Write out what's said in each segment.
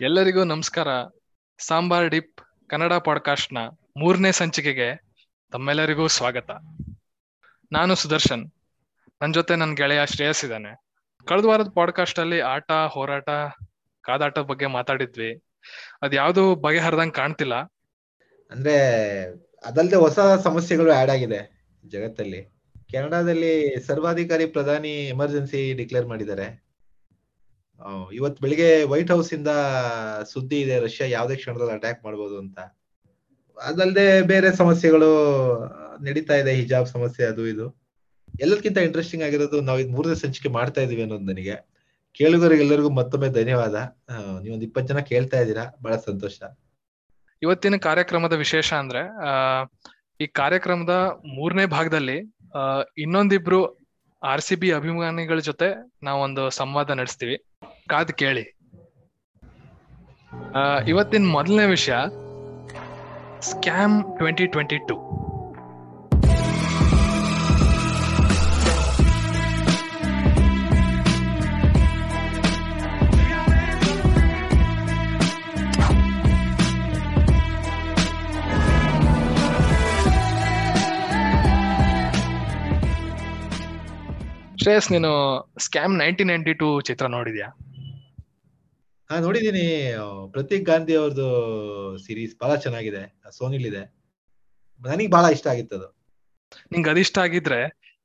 ಎಲ್ಲರಿಗೂ ನಮಸ್ಕಾರ. ಸಾಂಬಾರ್ ಡಿಪ್ ಕನ್ನಡ ಪಾಡ್ಕಾಸ್ಟ್ನ ಮೂರನೇ ಸಂಚಿಕೆಗೆ ತಮ್ಮೆಲ್ಲರಿಗೂ ಸ್ವಾಗತ. ನಾನು ಸುದರ್ಶನ್. ನನ್ನ ಜೊತೆ ನನ್ನ ಗೆಳೆಯ ಶ್ರೇಯಸ್ ಇದ್ದಾನೆ. ಕಳೆದ ವಾರದ ಪಾಡ್ಕಾಸ್ಟ್ ಅಲ್ಲಿ ಆಟ, ಹೋರಾಟ, ಕಾದಾಟ ಬಗ್ಗೆ ಮಾತಾಡಿದ್ವಿ. ಅದ್ಯಾವುದು ಬಗೆಹರಿದಂಗ್ ಕಾಣ್ತಿಲ್ಲ. ಅಂದ್ರೆ ಅದಲ್ಲದೆ ಹೊಸ ಸಮಸ್ಯೆಗಳು ಆಡ್ ಆಗಿದೆ ಜಗತ್ತಲ್ಲಿ. ಕೆನಡಾದಲ್ಲಿ ಸರ್ವಾಧಿಕಾರಿ ಪ್ರಧಾನಿ ಎಮರ್ಜೆನ್ಸಿ ಡಿಕ್ಲೇರ್ ಮಾಡಿದ್ದಾರೆ. ಇವತ್ ಬೆಳಿಗ್ಗೆ ವೈಟ್ ಹೌಸ್ ಇಂದ ಸುದ್ದಿ ಇದೆ, ರಷ್ಯಾ ಯಾವ್ದೇ ಕ್ಷಣದಲ್ಲಿ ಅಟ್ಯಾಕ್ ಮಾಡ್ಬೋದು ಅಂತ. ಅದಲ್ಲದೆ ಬೇರೆ ಸಮಸ್ಯೆಗಳು ನಡೀತಾ ಇದೆ, ಹಿಜಾಬ್ ಸಮಸ್ಯೆ ಅದು ಇದು. ಎಲ್ಲದಕ್ಕಿಂತ ಇಂಟ್ರೆಸ್ಟಿಂಗ್ ಆಗಿರೋದು ನಾವು ಇದು ಮೂರನೇ ಸಂಚಿಕೆ ಮಾಡ್ತಾ ಇದೀವಿ ಅನ್ನೋದು ನನಗೆ. ಕೇಳುಗರಿಗೆಲ್ಲರಿಗೂ ಮತ್ತೊಮ್ಮೆ ಧನ್ಯವಾದ. ನೀವೊಂದ್ ಇಪ್ಪತ್ತು ಜನ ಕೇಳ್ತಾ ಇದ್ದೀರಾ, ಬಹಳ ಸಂತೋಷ. ಇವತ್ತಿನ ಕಾರ್ಯಕ್ರಮದ ವಿಶೇಷ ಅಂದ್ರೆ ಈ ಕಾರ್ಯಕ್ರಮದ ಮೂರನೇ ಭಾಗದಲ್ಲಿ ಇನ್ನೊಂದಿಬ್ರು ಆರ್ ಸಿ ಬಿ ಅಭಿಮಾನಿಗಳ ಜೊತೆ ನಾವೊಂದು ಸಂವಾದ ನಡೆಸ್ತೀವಿ. ಕಾದ್ ಕೇಳಿ. ಇವತ್ತಿನ ಮೊದಲನೇ ವಿಷಯ scam twenty twenty two. Shreyas, ನೀನು ಸ್ಕ್ಯಾಮ್ ನೈನ್ಟೀನ್ ನೈನ್ಟಿ ಟೂ ಚಿತ್ರ ನೋಡಿದ್ಯಾ? ಹಾ ನೋಡಿದೀನಿ ಪ್ರತೀಕ್ ಗಾಂಧಿ ಅವ್ರದ್ದು ಸೀರೀಸ್ ಬಹಳ ಚೆನ್ನಾಗಿದೆ ಸೋನಿಲ್ ಇದೆ ನನಗೆ ಬಹಳ ಇಷ್ಟ ಆಗಿತ್ತು ಅದು. ನಿಂಗೆ ಅದಿಷ್ಟ ಆಗಿದ್ರೆ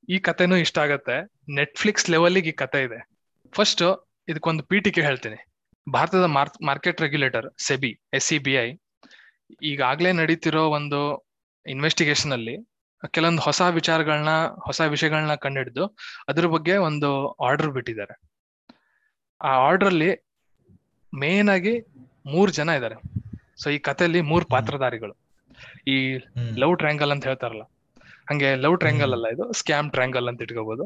ಈ ಕತೆನೂ ಇಷ್ಟ ಆಗತ್ತೆ. ನೆಟ್ಫ್ಲಿಕ್ಸ್ ಲೆವೆಲ್ಗೆ ಈ ಕತೆ ಇದೆ. ಫಸ್ಟ್ ಇದಕ್ಕೊಂದು ಪೀಠಿಕೆ ಹೇಳ್ತೀನಿ. ಭಾರತದ market regulator SEBI S C B I ಈಗಾಗ್ಲೇ ನಡೀತಿರೋ ಒಂದು ಇನ್ವೆಸ್ಟಿಗೇಷನ್ ಅಲ್ಲಿ ಕೆಲವೊಂದು ಹೊಸ ವಿಚಾರಗಳನ್ನ ಹೊಸ ವಿಷಯಗಳನ್ನ ಕಂಡುಹಿಡಿದು ಅದ್ರ ಬಗ್ಗೆ ಒಂದು ಆರ್ಡರ್ ಬಿಟ್ಟಿದ್ದಾರೆ. ಆ ಆರ್ಡರ್ ಅಲ್ಲಿ ಮೇನ್ ಆಗಿ ಮೂರ್ ಜನ ಇದ್ದಾರೆ ಸೊ ಈ ಕಥೆಯಲ್ಲಿ ಮೂರ್ ಪಾತ್ರಧಾರಿಗಳು. ಈ ಲವ್ ಟ್ರ್ಯಾಂಗಲ್ ಅಂತ ಹೇಳ್ತಾರಲ್ಲ ಹಂಗೆ ಲವ್ ಟ್ರ್ಯಾಂಗಲ್ ಅಲ್ಲ ಇದು ಸ್ಕ್ಯಾಮ್ ಟ್ರ್ಯಾಂಗಲ್ ಅಂತ ಇಟ್ಕೋಬಹುದು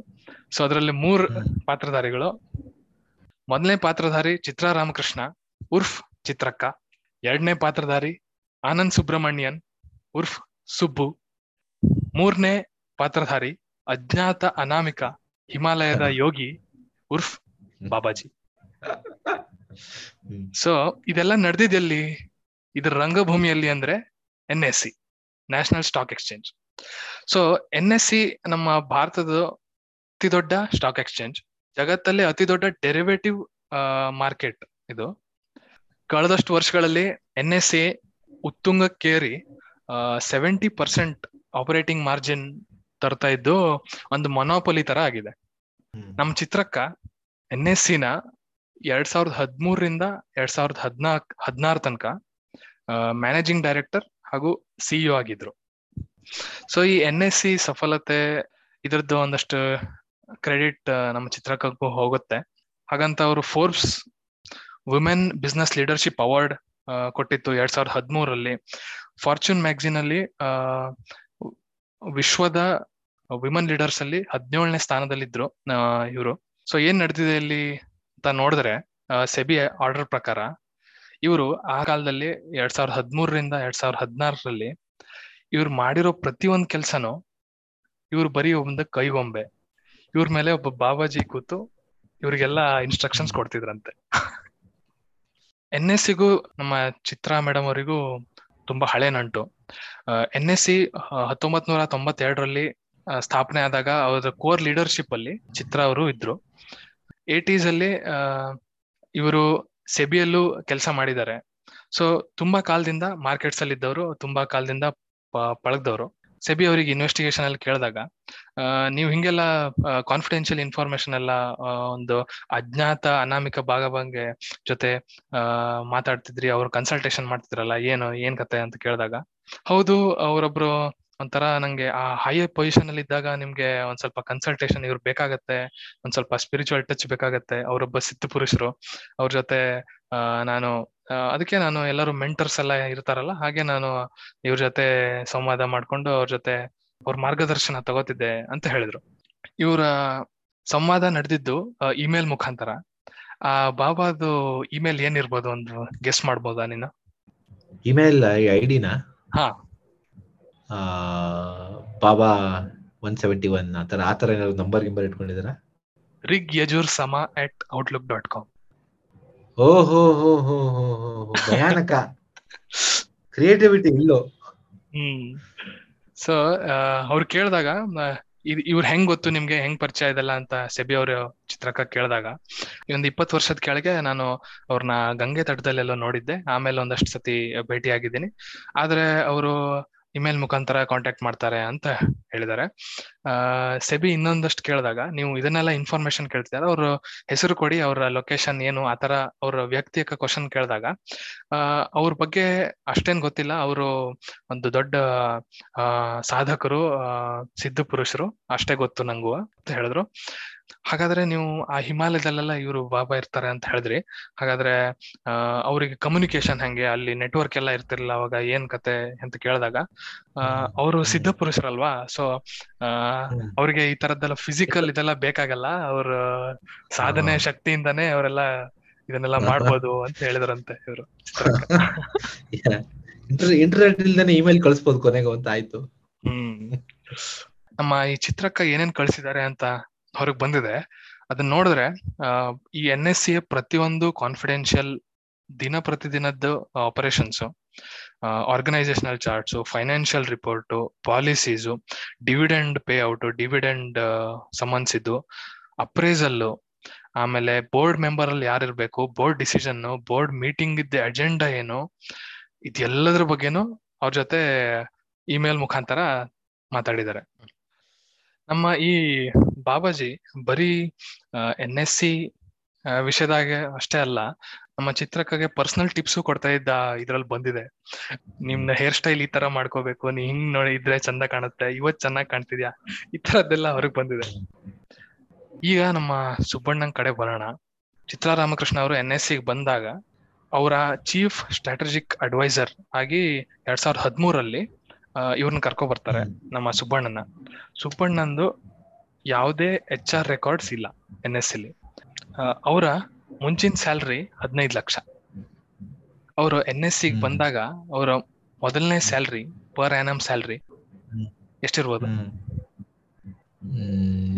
ಸೊ ಅದರಲ್ಲಿ ಮೂರ್ ಪಾತ್ರಧಾರಿಗಳು. ಮೊದಲನೇ ಪಾತ್ರಧಾರಿ ಚಿತ್ರಾ ರಾಮಕೃಷ್ಣ ಉರ್ಫ್ ಚಿತ್ರಕ್ಕ. ಎರಡನೇ ಪಾತ್ರಧಾರಿ ಆನಂದ್ ಸುಬ್ರಹ್ಮಣ್ಯನ್ ಉರ್ಫ್ ಸುಬ್ಬು. ಮೂರನೇ ಪಾತ್ರಧಾರಿ ಅಜ್ಞಾತ ಅನಾಮಿಕ ಹಿಮಾಲಯದ ಯೋಗಿ ಉರ್ಫ್ ಬಾಬಾಜಿ. ಸೊ ಇದೆಲ್ಲ ನಡೆದಿದ್ದೆಲ್ಲಿ ಇದ್ರ ರಂಗಭೂಮಿಯಲ್ಲಿ ಅಂದ್ರೆ N S C national stock exchange so N S C ನಮ್ಮ ಭಾರತದ ಅತಿ ದೊಡ್ಡ ಸ್ಟಾಕ್ ಎಕ್ಸ್ಚೇಂಜ್ ಜಗತ್ತಲ್ಲೇ ಅತಿ ದೊಡ್ಡ ಡೆರಿವೇಟಿವ್ ಮಾರ್ಕೆಟ್ ಇದು. ಕಳೆದಷ್ಟು ವರ್ಷಗಳಲ್ಲಿ ಎನ್ ಎಸ್ ಸಿ ಉತ್ತುಂಗಕ್ಕೇರಿ ಸೆವೆಂಟಿ ಪರ್ಸೆಂಟ್ ಆಪರೇಟಿಂಗ್ ಮಾರ್ಜಿನ್ ತರ್ತಾ ಇದ್ದು ಒಂದು ಮೊನೋಪೊಲಿ ತರ ಆಗಿದೆ. ನಮ್ಮ ಚಿತ್ರಕ್ಕ ಎನ್ ಎಸ್ನ ಎರಡ್ ಸಾವಿರದ ಹದಿಮೂರರಿಂದ ಎರಡ್ ಸಾವಿರದ ಹದಿನಾಲ್ಕ, ಹದಿನಾರು ತನಕ ಮ್ಯಾನೇಜಿಂಗ್ ಡೈರೆಕ್ಟರ್ ಹಾಗೂ ಸಿಇಒ ಆಗಿದ್ರು. ಸೊ ಈ ಎನ್ ಎಸ್ ಸಿ ಸಫಲತೆ ಇದರದ್ದು ಒಂದಷ್ಟು ಕ್ರೆಡಿಟ್ ನಮ್ಮ ಚಿತ್ರಕ್ಕೂ ಹೋಗುತ್ತೆ. ಹಾಗಂತ ಅವರು Forbes women business leadership award ಕೊಟ್ಟಿತ್ತು ಎರಡ್ ಸಾವಿರದ ಹದಿಮೂರಲ್ಲಿ ಫಾರ್ಚೂನ್ ಮ್ಯಾಗ್ಝಿನ್ ಅಲ್ಲಿ ವಿಶ್ವದ ವಿಮನ್ ಲೀಡರ್ಸ್ ಅಲ್ಲಿ ಹದಿನೇಳನೇ ಸ್ಥಾನದಲ್ಲಿದ್ರು ಇವರು. ಸೊ ಏನ್ ನಡೆದಿದೆ ಇಲ್ಲಿ? ಅಂತ ನೋಡಿದ್ರೆ ಸೆಬಿ ಆರ್ಡರ್ ಪ್ರಕಾರ ಇವರು ಆ ಕಾಲದಲ್ಲಿ ಎರಡ್ ಸಾವಿರದ ಹದಿಮೂರರಿಂದ ಎರಡ್ ಸಾವಿರದ ಹದಿನಾರರಲ್ಲಿ ಇವ್ರು ಮಾಡಿರೋ ಪ್ರತಿಯೊಂದ್ ಕೆಲ್ಸನೂ ಇವ್ರು ಬರೀ ಒಂದು ಕೈಗೊಂಬೆ ಇವ್ರ ಮೇಲೆ ಒಬ್ಬ ಬಾಬಾಜಿ ಕೂತು ಇವ್ರಿಗೆಲ್ಲ ಇನ್ಸ್ಟ್ರಕ್ಷನ್ಸ್ ಕೊಡ್ತಿದ್ರಂತೆ. ಎನ್ ಎಸ್ ಸಿಗೂ, ನಮ್ಮ ಚಿತ್ರಾ ಮೇಡಮ್ ಅವರಿಗೂ ತುಂಬಾ ಹಳೆ ನಂಟು. ಎನ್ ಎಸ್ ಸಿ ಹತ್ತೊಂಬತ್ ನೂರ ತೊಂಬತ್ತೆರಡರಲ್ಲಿ ಸ್ಥಾಪನೆ ಆದಾಗ ಅವರ ಕೋರ್ ಲೀಡರ್ಶಿಪ್ ಅಲ್ಲಿ ಚಿತ್ರ ಅವರು ಇದ್ರು. ಏಟೀಸ್ ಅಲ್ಲಿ ಇವರು ಸೆಬಿಯಲ್ಲೂ ಕೆಲಸ ಮಾಡಿದ್ದಾರೆ. ಸೊ ತುಂಬಾ ಕಾಲದಿಂದ ಮಾರ್ಕೆಟ್ಸ್ ಅಲ್ಲಿ ಇದ್ದವರು, ತುಂಬಾ ಕಾಲದಿಂದ ಪಳಗ್ದವರು. ಸೆಬಿ ಅವರಿಗೆ ಇನ್ವೆಸ್ಟಿಗೇಷನ್ ಅಲ್ಲಿ ಕೇಳಿದಾಗ ನೀವು ಹಿಂಗೆಲ್ಲ ಕಾನ್ಫಿಡೆನ್ಷಿಯಲ್ ಇನ್ಫಾರ್ಮೇಶನ್ ಎಲ್ಲ ಒಂದು ಅಜ್ಞಾತ, ಅನಾಮಿಕ ಭಾಗಭಂಗೆ ಜೊತೆ ಮಾತಾಡ್ತಿದ್ರಿ, ಅವ್ರು ಕನ್ಸಲ್ಟೇಷನ್ ಮಾಡ್ತಿದ್ರಲ್ಲ, ಏನು, ಏನ್ ಕತೆ ಅಂತ ಕೇಳಿದಾಗ, ಹೌದು, ಅವರೊಬ್ರು ಒಂಥರ ನಂಗೆ ಆ ಹೈ ಪೊಸಿಷನ್ ಅಲ್ಲಿ ಇದ್ದಾಗ ನಿಮ್ಗೆ ಒಂದ್ ಸ್ವಲ್ಪ ಕನ್ಸಲ್ಟೇಷನ್ ಇವ್ರು ಬೇಕಾಗತ್ತೆ ಒಂದ್ ಸ್ವಲ್ಪ ಸ್ಪಿರಿಚುವಲ್ ಟಚ್ ಬೇಕಾಗತ್ತೆ. ಅವರೊಬ್ಬ ಸಿದ್ಧ ಪುರುಷರು. ಅವ್ರ ಜೊತೆ ನಾನು ಅದಕ್ಕೆ ನಾನು ಎಲ್ಲರೂ ಮೆಂಟರ್ಸ್ ಎಲ್ಲ ಇರ್ತಾರಲ್ಲ ಹಾಗೆ ನಾನು ಇವ್ರ ಜೊತೆ ಸಂವಾದ ಮಾಡ್ಕೊಂಡು ಅವ್ರ ಜೊತೆ ಅವ್ರ ಮಾರ್ಗದರ್ಶನ ತಗೋತಿದ್ದೆ ಅಂತ ಹೇಳಿದ್ರು. ಇವರ ಸಂವಾದ ನಡೆದಿದ್ದು ಇಮೇಲ್ ಮುಖಾಂತರ. ಆ ಬಾಬಾದು ಇಮೇಲ್ ಏನಿರ್ಬೋದು ಒಂದು ಗೆಸ್ ಮಾಡ್ಬೋದಾ ನೀನು? ಇಮೇಲ್ ಐಡಿನಾ ಡಿನ ಹಾ. ಬಾಬಾ ಒನ್ ಸೆವೆಂಟಿ ಒನ್ ಆತರ ಆತರ ಏನಾದ್ರು number ಗಿಂಬರ್ ಇಟ್ಕೊಂಡಿದಾರ Rig Yajur Sama at Outlook dot com ಓ ಹೋ ಹೋ ಹೋ. ಭಯಾನಕ. ಕ್ರಿಯೇಟಿವಿಟಿ ಇಲ್ಲೋ. ಹ್ಮ್. ಸೊ ಅವ್ರು ಕೇಳಿದಾಗ ಇವ್ರು ಹೆಂಗ್ ಗೊತ್ತು ನಿಮ್ಗೆ ಹೆಂಗ್ ಪರಿಚಯ ಇದೆಲ್ಲ ಅಂತ ಸೆಬಿ ಅವ್ರ ಚಿತ್ರಕ ಕೇಳಿದಾಗ ಈ ಒಂದ್ ಇಪ್ಪತ್ತು ವರ್ಷದ ಕೆಳಗೆ ನಾನು ಅವ್ರನ್ನ ಗಂಗೆ ತಟದಲ್ಲೆಲ್ಲೋ ನೋಡಿದ್ದೆ. ಆಮೇಲೆ ಒಂದಷ್ಟು ಸತಿ ಭೇಟಿ ಆಗಿದ್ದೀನಿ ಆದ್ರೆ ಅವರು ಇಮೇಲ್ ಮುಖಾಂತರ ಕಾಂಟ್ಯಾಕ್ಟ್ ಮಾಡ್ತಾರೆ ಅಂತ ಹೇಳಿದ್ದಾರೆ. ಸೆಬಿ ಇನ್ನೊಂದಷ್ಟು ಕೇಳಿದಾಗ ನೀವು ಇದನ್ನೆಲ್ಲ ಇನ್ಫಾರ್ಮೇಶನ್ ಕೇಳ್ತಿದ್ದಾರೆ. ಅವ್ರ ಹೆಸರು ಕೊಡಿ, ಅವರ ಲೊಕೇಶನ್ ಏನು ಆತರ ಅವ್ರ ವ್ಯಕ್ತಿಯಕ ಕ್ವಶನ್ ಕೇಳಿದಾಗ ಅವ್ರ ಬಗ್ಗೆ ಅಷ್ಟೇನ್ ಗೊತ್ತಿಲ್ಲ. ಅವರು ಒಂದು ದೊಡ್ಡ ಸಾಧಕರು ಸಿದ್ಧ ಪುರುಷರು, ಅಷ್ಟೇ ಗೊತ್ತು ನಂಗು ಅಂತ ಹೇಳಿದ್ರು. ಹಾಗಾದ್ರೆ ನೀವು ಆ ಹಿಮಾಲಯದಲ್ಲೆಲ್ಲ ಇವರು ಬಾಬಾ ಇರ್ತಾರೆ ಅಂತ ಹೇಳಿದ್ರಿ. ಹಾಗಾದ್ರೆ ಆ ಅವರಿಗೆ ಕಮ್ಯುನಿಕೇಶನ್ ಹೆಂಗೆ? ಅಲ್ಲಿ ನೆಟ್ವರ್ಕ್ ಎಲ್ಲ ಇರ್ತಿರ್ಲಿಲ್ಲ ಅವಾಗ ಏನ್ ಕತೆ ಅಂತ ಕೇಳಿದಾಗ ಆ ಅವರು ಸಿದ್ಧ ಪುರುಷರಲ್ವಾ ಸೊ ಅವ್ರಿಗೆ ಈ ತರದ್ದೆಲ್ಲ ಫಿಸಿಕಲ್ ಇದೆಲ್ಲ ಬೇಕಾಗಲ್ಲ. ಅವ್ರ ಸಾಧನೆ. ಶಕ್ತಿಯಿಂದಾನೇ ಅವರೆಲ್ಲ ಇದನ್ನೆಲ್ಲ ಮಾಡ್ಬೋದು ಅಂತ ಹೇಳಿದ್ರಂತೆ ಇವರು ಇಂಟರ್ನೆಟ್ ಇಲ್ದೇನೆ ಇಮೇಲ್ ಕಳಿಸ್ಬೋದು ಕೊನೆಗೆ ಅಂತ ಆಯ್ತು. ಹ್ಮ್. ನಮ್ಮ ಈ ಚಿತ್ರಕ್ಕ ಏನೇನ್ ಕಳ್ಸಿದ್ದಾರೆ ಅಂತ ಹೊರಗ್ ಬಂದಿದೆ. ಅದನ್ನ ನೋಡಿದ್ರೆ ಈ ಎನ್ ಎಸ್ ಸಿ ಪ್ರತಿಯೊಂದು ಕಾನ್ಫಿಡೆನ್ಷಿಯಲ್ ದಿನ ಪ್ರತಿದಿನದ operations organisational charts financial report policies dividend pay out dividend ಸಂಬಂಧಿಸಿದ್ದು ಅಪ್ರೈಸಲ್ ಆಮೇಲೆ ಬೋರ್ಡ್ ಮೆಂಬರ್ ಅಲ್ಲಿ ಯಾರಿರ್ಬೇಕು ಬೋರ್ಡ್ ಡಿಸಿಷನ್ ಬೋರ್ಡ್ ಮೀಟಿಂಗ್ ಇದ್ದ ಅಜೆಂಡಾ ಏನು, ಇದೆಲ್ಲದ್ರ ಬಗ್ಗೆನು ಅವ್ರ ಜೊತೆ ಇಮೇಲ್ ಮುಖಾಂತರ ಮಾತಾಡಿದ್ದಾರೆ. ನಮ್ಮ ಈ ಬಾಬಾಜಿ ಬರೀ ಎನ್ ಎಸ್ ಸಿ ವಿಷಯದಾಗ ಅಷ್ಟೇ ಅಲ್ಲ ನಮ್ಮ ಚಿತ್ರಕ್ಕೆ ಪರ್ಸನಲ್ ಟಿಪ್ಸ್ ಕೊಡ್ತಾ ಇದ್ದ ಇದ್ರಲ್ಲಿ ಬಂದಿದೆ. ನಿಮ್ನ ಹೇರ್ ಸ್ಟೈಲ್ ಈ ತರ ಮಾಡ್ಕೋಬೇಕು ನೀ ಹಿಂಗ್ ನೋಡಿ ಇದ್ರೆ ಚಂದ ಕಾಣುತ್ತೆ ಇವತ್ ಚೆನ್ನಾಗ್ ಕಾಣ್ತಿದ್ಯಾ? ಈ ತರದ್ದೆಲ್ಲ ಹೊರಗ್ ಬಂದಿದೆ. ಈಗ ನಮ್ಮ ಸುಬ್ಬಣ್ಣನ್ ಕಡೆ ಬರೋಣ. ಚಿತ್ರಾರಾಮಕೃಷ್ಣ ಅವರು ಎನ್ ಎಸ್ ಸಿ ಬಂದಾಗ ಅವರ ಚೀಫ್ ಸ್ಟ್ರಾಟಜಿಕ್ ಅಡ್ವೈಸರ್ ಆಗಿ ಎರಡ್ ಸಾವಿರದ ಹದಿಮೂರಲ್ಲಿ ಇವ್ರನ್ನ ಕರ್ಕೊ ಬರ್ತಾರೆ ನಮ್ಮ ಸುಬ್ಬಣ್ಣನ. ಸುಬ್ಬಣ್ಣಂದು ಯಾವುದೇ ಎಚ್ ಆರ್ ರೆಕಾರ್ಡ್ಸ್ ಇಲ್ಲ ಎನ್ ಎಸ್ ಅಲ್ಲಿ ಅವರ ಮುಂಚಿನ ಸ್ಯಾಲ್ರಿ ಹದಿನೈದು ಲಕ್ಷ. ಅವರು ಎನ್ ಎಸ್ ಸಿಗೆ. ಬಂದಾಗ ಅವರ ಮೊದಲನೇ ಸ್ಯಾಲ್ರಿ ಪರ್ ಆನಮ್ ಸ್ಯಾಲ್ರಿ. ಎಷ್ಟಿರ್ಬೋದು?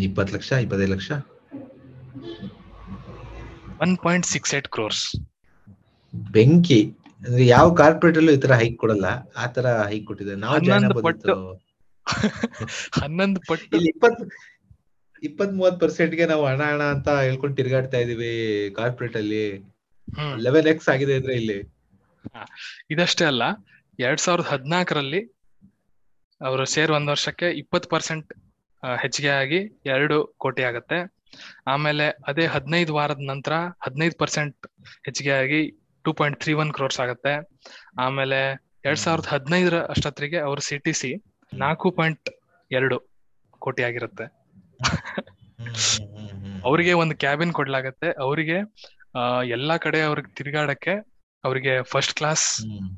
ಇಪ್ಪತ್ತು ಲಕ್ಷ ಇಪ್ಪತ್ತೈದು lakh? One point six eight crores ಬೆಂಕಿ ಅಂದ್ರೆ ಯಾವ ಕಾರ್ಪೊರೇಟ್ ಅಲ್ಲೂ ಈ ತರ ಹೈಕ್ ಕೊಡಲ್ಲ ಆ ತರ ಹೈಕ್ ಕೊಟ್ಟಿದ್ದಾರೆ. ನಾವು ಹನ್ನೊಂದು ಪಟ್ಟು. ಹನ್ನೊಂದು ಪಟ್ಟು. ಇಲ್ಲಿ ಇಪ್ಪತ್ ಮೂವತ್ ಪರ್ಸೆಂಟ್ಗೆ ನಾವು ಹಣ ಹಣ ಅಂತ ಹೇಳ್ಕೊಂಡು ತಿರ್ಗಾಡ್ತಾ ಇದೀವಿ ಕಾರ್ಪೊರೇಟ್ ಅಲ್ಲಿ. ಲೆವೆನ್ ಎಕ್ಸ್ ಆಗಿದೆ ಅಂದ್ರೆ ಇಲ್ಲಿ. ಇದಷ್ಟೇ ಅಲ್ಲ ಎರಡ್ ಸಾವಿರದ ಹದಿನಾಲ್ಕರಲ್ಲಿ ಅವರು ಶೇರ್ ಒಂದ್ ವರ್ಷಕ್ಕೆ ಇಪ್ಪತ್ ಪರ್ಸೆಂಟ್ ಹೆಚ್ಚಿಗೆ ಆಗಿ ಎರಡು ಕೋಟಿ ಆಗತ್ತೆ. ಆಮೇಲೆ ಅದೇ ಹದಿನೈದು ವಾರದ ನಂತರ ಹದಿನೈದು ಪರ್ಸೆಂಟ್ ಹೆಚ್ಚಿಗೆ ಆಗಿ two point three one crores ಆಗತ್ತೆ. ಆಮೇಲೆ ಎರಡ್ ಸಾವಿರದ ಹದಿನೈದರ ಅಷ್ಟೊತ್ತಿಗೆ ಅವ್ರ ಸಿ ಟಿ ಸಿ ನಾಲ್ಕು ಪಾಯಿಂಟ್ ಎರಡು ಕೋಟಿ ಆಗಿರುತ್ತೆ. ಅವರಿಗೆ ಒಂದು ಕ್ಯಾಬಿನ್ ಕೊಡ್ಲಾಗತ್ತೆ. ಅವರಿಗೆ ಎಲ್ಲಾ ಕಡೆ ಅವ್ರಿಗೆ ತಿರುಗಾಡಕ್ಕೆ ಅವರಿಗೆ ಫಸ್ಟ್ ಕ್ಲಾಸ್.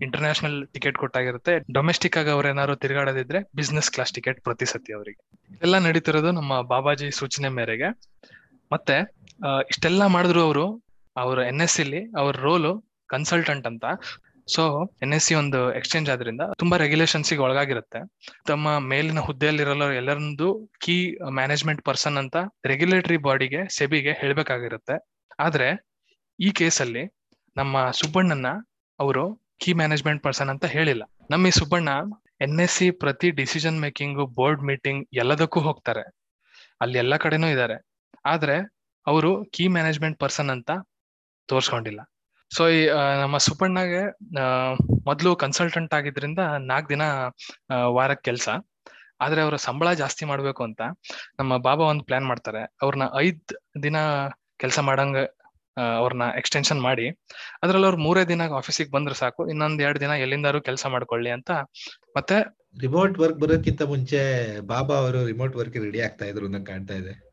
ಇಂಟರ್ನ್ಯಾಷನಲ್ ಟಿಕೆಟ್ ಕೊಟ್ಟಾಗಿರುತ್ತೆ. ಡೊಮೆಸ್ಟಿಕ್ ಆಗಿ ಅವ್ರ ಏನಾರು ತಿರ್ಗಾಡೋದಿದ್ರೆ ಬಿಸ್ನೆಸ್ ಕ್ಲಾಸ್ ಟಿಕೆಟ್ ಪ್ರತಿ ಸತಿ ಅವರಿಗೆ. ಎಲ್ಲ ನಡೀತಿರೋದು ನಮ್ಮ ಬಾಬಾಜಿ ಸೂಚನೆ ಮೇರೆಗೆ. ಮತ್ತೆ ಇಷ್ಟೆಲ್ಲಾ ಇಷ್ಟೆಲ್ಲ ಮಾಡಿದ್ರು ಅವರು ಅವ್ರ ಎನ್ ಎಸ್ ಸಿಲಿ ಅವ್ರ ರೋಲು ಕನ್ಸಲ್ಟೆಂಟ್ ಅಂತ. ಸೊ ಎನ್ ಎಸ್ ಸಿ ಒಂದು ಎಕ್ಸ್ಚೇಂಜ್ ಆದ್ರಿಂದ ತುಂಬಾ ರೆಗ್ಯುಲೇಷನ್ಸ್ ಒಳಗಾಗಿರುತ್ತೆ. ತಮ್ಮ ಮೇಲಿನ ಹುದ್ದೆಯಲ್ಲಿರಲ್ಲ ಎಲ್ಲರೊಂದು ಕೀ ಮ್ಯಾನೇಜ್ಮೆಂಟ್ ಪರ್ಸನ್ ಅಂತ ರೆಗ್ಯುಲೇಟರಿ ಬಾಡಿಗೆ ಸೆಬಿಗೆ ಹೇಳಬೇಕಾಗಿರುತ್ತೆ. ಆದ್ರೆ, ಈ ಕೇಸಲ್ಲಿ ನಮ್ಮ ಸುಬ್ಬಣ್ಣನ ಅವರು ಕೀ ಮ್ಯಾನೇಜ್ಮೆಂಟ್ ಪರ್ಸನ್ ಅಂತ ಹೇಳಿಲ್ಲ. ನಮ್ಮ ಈ ಸುಬ್ಬಣ್ಣ ಎನ್ ಎಸ್ ಸಿ ಪ್ರತಿ ಡಿಸಿಷನ್ ಮೇಕಿಂಗ್ ಬೋರ್ಡ್ ಮೀಟಿಂಗ್ ಎಲ್ಲದಕ್ಕೂ ಹೋಗ್ತಾರೆ. ಅಲ್ಲಿ ಎಲ್ಲ ಕಡೆನೂ ಇದ್ದಾರೆ. ಆದ್ರೆ, ಅವರು ಕೀ ಮ್ಯಾನೇಜ್ಮೆಂಟ್ ಪರ್ಸನ್ ಅಂತ ತೋರ್ಸ್ಕೊಂಡಿಲ್ಲ. ಸೊ ಈ ನಮ್ಮ ಸುಬ್ಬಣ್ಣಗೆ ಮೊದಲು ಕನ್ಸಲ್ಟೆಂಟ್ ಆಗಿದ್ರಿಂದ ನಾಲ್ಕು ದಿನ ವಾರಕ್ಕೆ ಕೆಲಸ. ಆದ್ರೆ ಅವರ ಸಂಬಳ ಜಾಸ್ತಿ ಮಾಡ್ಬೇಕು ಅಂತ ನಮ್ಮ ಬಾಬಾ ಒಂದು ಪ್ಲಾನ್ ಮಾಡ್ತಾರೆ. ಅವ್ರನ್ನ ಐದ್ ದಿನ ಕೆಲಸ ಮಾಡಂಗ ಅವ್ರನ್ನ ಎಕ್ಸ್ಟೆನ್ಷನ್ ಮಾಡಿ. ಅದರಲ್ಲಿ ಅವ್ರು ಮೂರೇ ದಿನ ಆಫೀಸಿಗೆ ಬಂದ್ರೆ ಸಾಕು. ಇನ್ನೊಂದ್ ಎರಡ್ ದಿನ ಎಲ್ಲಿಂದಾರು ಕೆಲಸ ಮಾಡ್ಕೊಳ್ಳಿ ಅಂತ. ಮತ್ತೆ ರಿಮೋಟ್ ವರ್ಕ್ ಬರೋಕ್ಕಿಂತ ಮುಂಚೆ ಬಾಬಾ ಅವರು ರಿಮೋಟ್ ವರ್ಕ್ ರೆಡಿ ಆಗ್ತಾ ಇದ್ರು ಕಾಣ್ತಾ ಇದೆ.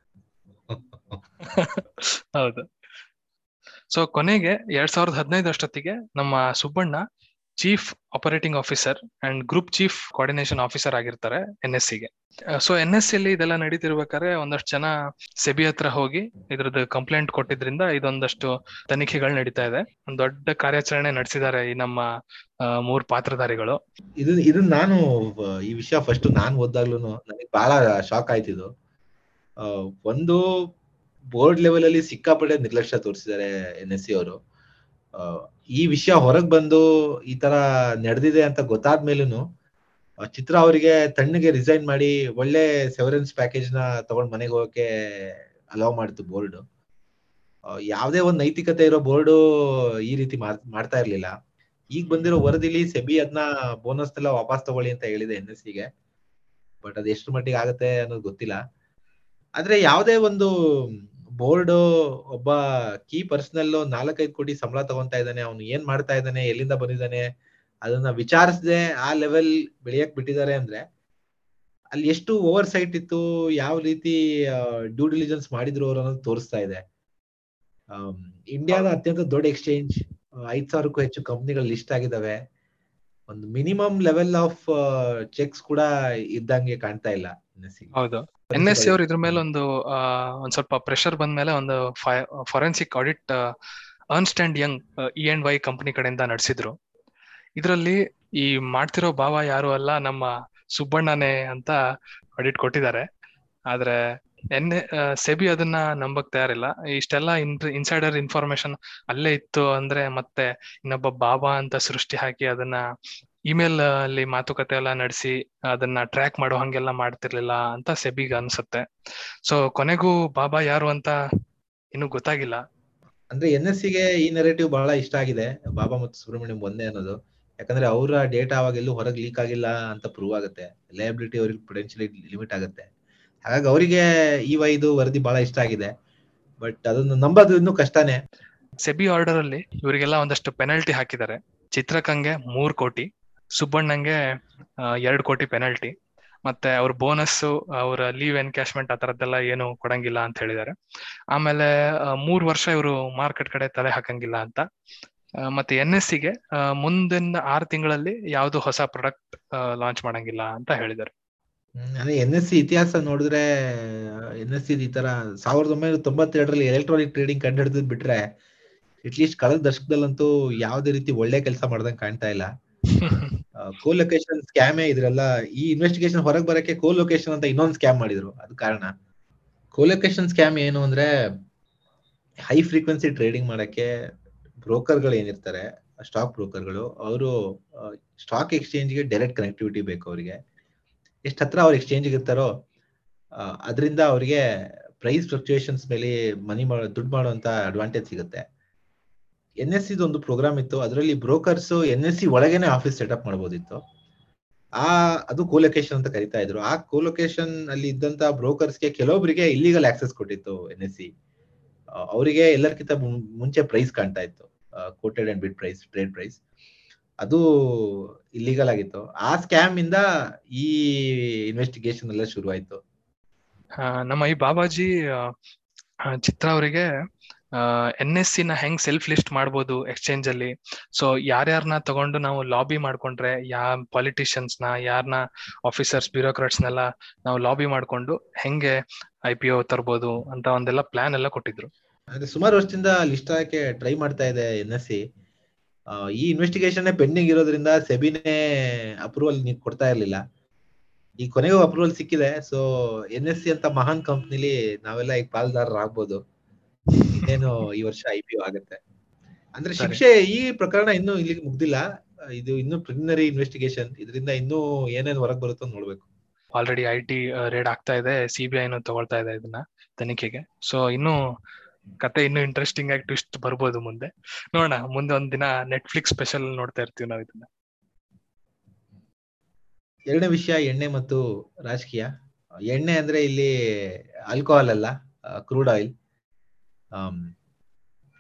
ಹೌದು. ಸೊ ಕೊನೆಗೆ ಎರಡ್ ಸಾವಿರದ ಹದಿನೈದು ಅಷ್ಟೊತ್ತಿಗೆ ನಮ್ಮ Subbanna chief operating officer and group chief coordination officer ಆಗಿರ್ತಾರೆ ಎನ್ ಎಸ್ ಸಿಗೆ. ಸೊ ಎನ್ ಎಸ್ ಸಿ ಇದೆಲ್ಲ ನಡೀತಿರ್ಬೇಕಾದ್ರೆ ಒಂದಷ್ಟು ಜನ ಸೆಬಿ ಹತ್ರ ಹೋಗಿ ಇದ್ರದ್ದು ಕಂಪ್ಲೇಂಟ್ ಕೊಟ್ಟಿದ್ರಿಂದ ಇದೊಂದಷ್ಟು ತನಿಖೆಗಳು ನಡೀತಾ ಇದೆ. ಒಂದ್ ದೊಡ್ಡ ಕಾರ್ಯಾಚರಣೆ ನಡೆಸಿದ್ದಾರೆ ಈ ನಮ್ಮ ಮೂರು ಪಾತ್ರಧಾರಿಗಳು. ಇದು ನಾನು ಈ ವಿಷಯ ಫಸ್ಟ್ ನಾನು ಓದ್ದಾಗ್ಲೂ ನನಗೆ ಬಹಳ ಶಾಕ್ ಆಯ್ತಿದ್ದು ಆ, ಒಂದು ಬೋರ್ಡ್ ಲೆವೆಲ್ ಅಲ್ಲಿ ಸಿಕ್ಕಾಪಟ್ಟೆ ನಿರ್ಲಕ್ಷ್ಯ ತೋರಿಸಿದ್ದಾರೆ ಎನ್ ಎಸ್ ಸಿ ಅವರು. ಈ ವಿಷಯ ಹೊರಗ್ ಬಂದು ಈ ತರ ನಡೆದಿದೆ ಅಂತ ಗೊತ್ತಾದ್ಮೇಲೂ ಚಿತ್ರ ಅವರಿಗೆ ತಣ್ಣಗೆ ರಿಸೈನ್ ಮಾಡಿ ಒಳ್ಳೆ ಸೆವರೆನ್ಸ್ ಪ್ಯಾಕೇಜ್ನ ತಗೊಂಡ್ ಮನೆಗೆ ಹೋಗಕ್ಕೆ ಅಲೌ ಮಾಡ್ತು ಬೋರ್ಡ್ ಯಾವುದೇ ಒಂದು ನೈತಿಕತೆ ಇರೋ ಬೋರ್ಡ್ ಈ ರೀತಿ ಮಾಡ್- ಮಾಡ್ತಾ ಇರ್ಲಿಲ್ಲ. ಈಗ ಬಂದಿರೋ ವರದಿಲಿ ಸೆಬಿ ಅದನ್ನ ಬೋನಸ್ ಎಲ್ಲ ವಾಪಸ್ ತಗೊಳ್ಳಿ ಅಂತ ಹೇಳಿದೆ ಎನ್ ಎಸ್ ಸಿಗೆ ಬಟ್ ಅದು ಎಷ್ಟು ಮಟ್ಟಿಗೆ ಆಗುತ್ತೆ ಅನ್ನೋದು ಗೊತ್ತಿಲ್ಲ. ಆದ್ರೆ ಯಾವುದೇ ಒಂದು ಬೋರ್ಡ್ ಒಬ್ಬ ಕೀ ಪರ್ಸನಲ್ ನಾಲ್ಕೈದು ಕೋಟಿ ಸಂಬಳ ತಗೊಂತಾ ಇದ್ದಾನೆ, ಅವನು ಏನ್ ಮಾಡ್ತಾ ಇದ್ದಾನೆ, ಎಲ್ಲಿಂದ ಬಂದಿದ್ದಾನೆ ಅದನ್ನ ವಿಚಾರಿಸದೆ ಆ ಲೆವೆಲ್ ಬೆಳೆಯಕ್ ಬಿಟ್ಟಿದ್ದಾರೆ ಅಂದ್ರೆ ಅಲ್ಲಿ ಎಷ್ಟು ಓವರ್ ಸೈಟ್ ಇತ್ತು, ಯಾವ ರೀತಿ ಡ್ಯೂ ಡಿಲಿಜೆನ್ಸ್ ಮಾಡಿದ್ರು ಅವರು ಅನ್ನೋದು ತೋರಿಸ್ತಾ ಇದೆ. ಇಂಡಿಯಾದ ಅತ್ಯಂತ ದೊಡ್ಡ ಎಕ್ಸ್ಚೇಂಜ್ ಐದ್ ಸಾವಿರಕ್ಕೂ ಹೆಚ್ಚು ಕಂಪ್ನಿಗಳು ಲಿಸ್ಟ್ ಆಗಿದಾವೆ ಒಂದು ಮಿನಿಮಮ್ ಲೆವೆಲ್ ಆಫ್ ಚೆಕ್ಸ್ ಕೂಡ ಇದ್ದಂಗೆ ಕಾಣ್ತಾ ಇಲ್ಲ ಹೌದು. ಎನ್ ಎಸ್ ಸಿ ಅವ್ರು ಇದ್ರ ಮೇಲೆ ಒಂದು ಒಂದ್ ಸ್ವಲ್ಪ ಪ್ರೆಷರ್ ಬಂದ ಮೇಲೆ ಒಂದು forensic audit Ernst and Young E and Y company ಕಡೆಯಿಂದ ನಡೆಸಿದ್ರು. ಇದರಲ್ಲಿ ಈ ಮಾಡ್ತಿರೋ ಭಾವ ಯಾರು ಅಲ್ಲ ನಮ್ಮ ಸುಬ್ಬಣ್ಣನೇ ಅಂತ ಆಡಿಟ್ ಕೊಟ್ಟಿದ್ದಾರೆ. ಆದ್ರೆ ಎನ್ ಸೆಬಿ ಅದನ್ನ ನಂಬಕ್ ತಯಾರಿಲ್ಲ. ಇಷ್ಟೆಲ್ಲ ಇನ್ಸೈಡರ್ ಇನ್ಫಾರ್ಮೇಶನ್ ಅಲ್ಲೇ ಇತ್ತು ಅಂದ್ರೆ ಮತ್ತೆ ಇನ್ನೊಬ್ಬ ಬಾಬಾ ಅಂತ ಸೃಷ್ಟಿ ಹಾಕಿ ಅದನ್ನ ಇಮೇಲ್ ಅಲ್ಲಿ ಮಾತುಕತೆ ಎಲ್ಲ ನಡೆಸಿ ಅದನ್ನ ಟ್ರ್ಯಾಕ್ ಮಾಡೋ ಹಂಗೆಲ್ಲ ಮಾಡ್ತಿರ್ಲಿಲ್ಲ ಅಂತ ಸೆಬಿಗ್ ಅನ್ಸುತ್ತೆ. ಸೊ ಕೊನೆಗೂ ಬಾಬಾ ಯಾರು ಅಂತ ಇನ್ನು ಗೊತ್ತಾಗಿಲ್ಲ. ಅಂದ್ರೆ ಎನ್ ಎಸ್ ಸಿಗೆ ಈ ನೆರೇಟಿವ್ ಬಹಳ ಇಷ್ಟ ಆಗಿದೆ ಬಾಬಾ ಮತ್ತು ಸುಬ್ರಹ್ಮಣ್ಯಂ ಒಂದೇ ಅನ್ನೋದು. ಯಾಕಂದ್ರೆ ಅವರ ಡೇಟಾ ಅವಾಗ ಎಲ್ಲೂ ಹೊರಗೆ ಲೀಕ್ ಆಗಿಲ್ಲ ಅಂತ ಪ್ರೂವ್ ಆಗುತ್ತೆ. ಲಯಬಿಲಿಟಿ ಅವ್ರಿಗೆ ಪೊಟೆನ್ಶಿಯಲಿ ಲಿಮಿಟ್ ಆಗುತ್ತೆ. ಹಾಗಾಗಿ ಅವರಿಗೆ ಈ ವೈದು ವರದಿ ಬಹಳ ಇಷ್ಟ ಆಗಿದೆ. ಬಟ್ ಅದನ್ನು ನಂಬೋದು ಇನ್ನೂ ಕಷ್ಟನೇ. ಸೆಬಿ ಆರ್ಡರ್ ಅಲ್ಲಿ ಇವರಿಗೆಲ್ಲ ಒಂದಷ್ಟು ಪೆನಲ್ಟಿ ಹಾಕಿದ್ದಾರೆ. ಚಿತ್ರಕಂಗೆ ಮೂರ್ ಕೋಟಿ. ಸುಬ್ಬಣ್ಣಂಗೆ ಎರಡು ಕೋಟಿ ಪೆನಾಲ್ಟಿ ಮತ್ತೆ ಅವ್ರ ಬೋನಸ್ ಅವರ ಲೀವ್ ಎನ್ಕ್ಯಾಶ್ಮೆಂಟ್ ಆ ತರದ್ದೆಲ್ಲ ಏನು ಕೊಡಂಗಿಲ್ಲ ಅಂತ ಹೇಳಿದ್ದಾರೆ ಆಮೇಲೆ ಮೂರ್ ವರ್ಷ ಇವರು ಮಾರ್ಕೆಟ್ ಕಡೆ ತಲೆ ಹಾಕಂಗಿಲ್ಲ ಅಂತ. ಮತ್ತೆ ಎನ್ ಎಸ್ ಸಿಗೆ ಮುಂದಿನ ಆರು ತಿಂಗಳಲ್ಲಿ ಯಾವ್ದು ಹೊಸ ಪ್ರಾಡಕ್ಟ್ ಲಾಂಚ್ ಮಾಡಂಗಿಲ್ಲ ಅಂತ ಹೇಳಿದ್ದಾರೆ ಎನ್ ಎಸ್ ಸಿ ಇತಿಹಾಸ ನೋಡಿದ್ರೆ ಎನ್ ಎಸ್ ಸಿ ಈ ತರ ಸಾವಿರದ ಒಂಬೈನೂರ ತೊಂಬತ್ತೆರಡರಲ್ಲಿ ಎಲೆಕ್ಟ್ರಾನಿಕ್ ಟ್ರೇಡಿಂಗ್ ಕಂಡು ಹಿಡಿದ್ ಬಿಟ್ರೆ ಅಟ್ಲೀಸ್ಟ್ ಕಳೆದ ದಶಕದಲ್ಲಂತೂ ಯಾವ್ದೇ ರೀತಿ ಒಳ್ಳೆ ಕೆಲಸ ಮಾಡ್ದಂಗ್ ಕಾಣ್ತಾ ಇಲ್ಲ. ಕೋಲೊಕೇಶನ್ ಸ್ಕ್ಯಾಮ್ ಇದ್ರಲ್ಲ, ಈ ಇನ್ವೆಸ್ಟಿಗೇಷನ್ ಹೊರಗೆ ಬರಕ್ಕೆ ಕೋಲೊಕೇಶನ್ ಅಂತ ಇನ್ನೊಂದು ಸ್ಕ್ಯಾಮ್ ಮಾಡಿದ್ರು. ಅದು ಕಾರಣ. ಕೋಲೊಕೇಶನ್ ಸ್ಕ್ಯಾಮ್ ಏನು ಅಂದ್ರೆ ಹೈ ಫ್ರೀಕ್ವೆನ್ಸಿ ಟ್ರೇಡಿಂಗ್ ಮಾಡಕ್ಕೆ ಬ್ರೋಕರ್ಗಳು ಏನಿರ್ತಾರೆ ಸ್ಟಾಕ್ ಬ್ರೋಕರ್ಗಳು, ಅವರು ಸ್ಟಾಕ್ ಎಕ್ಸ್ಚೇಂಜ್ಗೆ ಡೈರೆಕ್ಟ್ ಕನೆಕ್ಟಿವಿಟಿ ಬೇಕು ಅವರಿಗೆ. ಎಷ್ಟು ಹತ್ರ ಅವ್ರು ಎಕ್ಸ್ಚೇಂಜ್ ಇರ್ತಾರೋ ಅದರಿಂದ ಅವರಿಗೆ ಪ್ರೈಸ್ ಫ್ಲಕ್ಚುಯೇಷನ್ಸ್ ಮೇಲೆ ಮನಿ ಮಾಡೋ, ದುಡ್ಡು ಮಾಡುವಂತ ಅಡ್ವಾಂಟೇಜ್ ಸಿಗುತ್ತೆ. ಎನ್ ಎಸ್ ಸಿದು ಒಂದು ಪ್ರೋಗ್ರಾಮ್ ಇತ್ತು. ಅದರಲ್ಲಿ ಬ್ರೋಕರ್ಸ್ ಎನ್ ಎಸ್ ಸಿ ಒಳಗೇನೆ ಆಫೀಸ್ ಸೆಟಪ್ ಮಾಡಬಹುದಿತ್ತು ಆ, ಅದು ಕೋಲೊಕೇಶನ್ ಅಂತ ಕರಿತಾ ಇದ್ರು. ಆ ಕೋಲೊಕೇಶನ್ ಅಲ್ಲಿ ಇದ್ದಂತ ಬ್ರೋಕರ್ಸ್ಗೆ ಕೆಲವೊಬ್ಬರಿಗೆ ಇಲ್ಲಿಗಲ್ ಆಕ್ಸೆಸ್ ಕೊಟ್ಟಿತ್ತು ಎನ್ ಎಸ್ ಸಿ ಅವರಿಗೆ ಎಲ್ಲರಿಗಿಂತ ಮುಂಚೆ ಪ್ರೈಸ್ ಕಾಣ್ತಾ ಇತ್ತು. Quoted and bid price trade price ಅದು ಇಲ್ಲಿಗಲ್ ಆಗಿತ್ತು. ಆ ಸ್ಕ್ಯಾಮ್ ಇಂದ ಈ ಇನ್ವೆಸ್ಟಿಗೇಷನ್ ಎಲ್ಲ ಶುರುವಾಯ್ತು. ನಮ್ಮ ಈ ಬಾಬಾಜಿ ಚಿತ್ರ ಅವರಿಗೆ ಎನ್ ಎಸ್ ಸಿ ನ ಹೆಂಗ್ ಸೆಲ್ಫ್ ಲಿಸ್ಟ್ ಮಾಡ್ಬೋದು ಎಕ್ಸ್ಚೇಂಜ್ ಅಲ್ಲಿ? ಸೊ ಯಾರ್ಯಾರನ್ನ ತಗೊಂಡು ನಾವು ಲಾಬಿ ಮಾಡ್ಕೊಂಡ್ರೆ ಯಾ ಪಾಲಿಟಿಷಿಯನ್ಸ್ನ ಯಾರನ್ನ ಆಫೀಸರ್ಸ್ ಬ್ಯೂರೋಕ್ರಾಟ್ಸ್ನೆಲ್ಲ ನಾವು ಲಾಬಿ ಮಾಡ್ಕೊಂಡು ಹೆಂಗೆ ಐ ಪಿ ಒ ತರ್ಬೋದು ಅಂತ ಒಂದೆಲ್ಲ ಪ್ಲಾನ್ ಎಲ್ಲ ಕೊಟ್ಟಿದ್ರು. ಸುಮಾರು ವರ್ಷದಿಂದ ಲಿಸ್ಟ್ ಆಗಕ್ಕೆ ಟ್ರೈ ಮಾಡ್ತಾ ಇದೆ ಎನ್ ಎಸ್ ಸಿ ಈ ಇನ್ವೆಸ್ಟಿಗೇಷನ್ ಪೆಂಡಿಂಗ್ ಇರೋದ್ರಿಂದ ಸೆಬಿನೇ ಅಪ್ರೂವಲ್ ಕೊಡ್ತಾ ಇರ್ಲಿಲ್ಲ. ಈ ಕೊನೆಗೂ ಅಪ್ರೂವಲ್ ಸಿಕ್ಕಿದೆ. ಸೊ ಎನ್ ಎಸ್ ಸಿ ಅಂತ ಮಹಾನ್ ಕಂಪ್ನಿಲಿ ನಾವೆಲ್ಲ ಈಗ ಪಾಲ್ದಾರರಾಗ್ಬೋದು. ಇನ್ನೇನು ಈ ವರ್ಷ ಐ ಪಿ ಆಗುತ್ತೆ. ಅಂದ್ರೆ ಶಿಕ್ಷೆ ಈ ಪ್ರಕರಣ ಇನ್ನು ಇಲ್ಲಿಗೆ ಮುಗ್ದಿಲ್ಲ. ಇದು ಇನ್ನು ಪ್ರಿಲಿಮಿನರಿ ಇನ್ವೆಸ್ಟಿಗೇಷನ್ ಇದರಿಂದ ಇನ್ನೂ ಏನೇನ್ ಹೊರಗ್ ಬರುತ್ತೋ ನೋಡ್ಬೇಕು. ಆಲ್ರೆಡಿ ಐ ಟಿ ರೇಡ್ ಆಗ್ತಾ ಇದೆ. ಸಿ ಬಿ ಐನು ತಗೊಳ್ತಾ ಇದೆ ಇದನ್ನ ತನಿಖೆಗೆ. ಸೊ ಇನ್ನು ಕತೆ ಇನ್ನು ಇಂಟ್ರೆಸ್ಟಿಂಗ್ ಆಗಿ ಟ್ವಿಸ್ಟ್ ಬರ್ಬೋದು ಮುಂದೆ. ನೋಡೋಣ ಮುಂದೆ ಒಂದ್ ದಿನ ನೆಟ್ಫ್ಲಿಕ್ಸ್ ಸ್ಪೆಷಲ್ ನೋಡ್ತಾ ಇರ್ತೀವಿ ನಾವು ಇದನ್ನ. ಎರಡನೇ ವಿಷಯ ಎಣ್ಣೆ ಮತ್ತು ರಾಜಕೀಯ. ಎಣ್ಣೆ ಅಂದ್ರೆ ಇಲ್ಲಿ ಆಲ್ಕೋಹಾಲ್ ಅಲ್ಲ ಕ್ರೂಡ್ ಆಯಿಲ್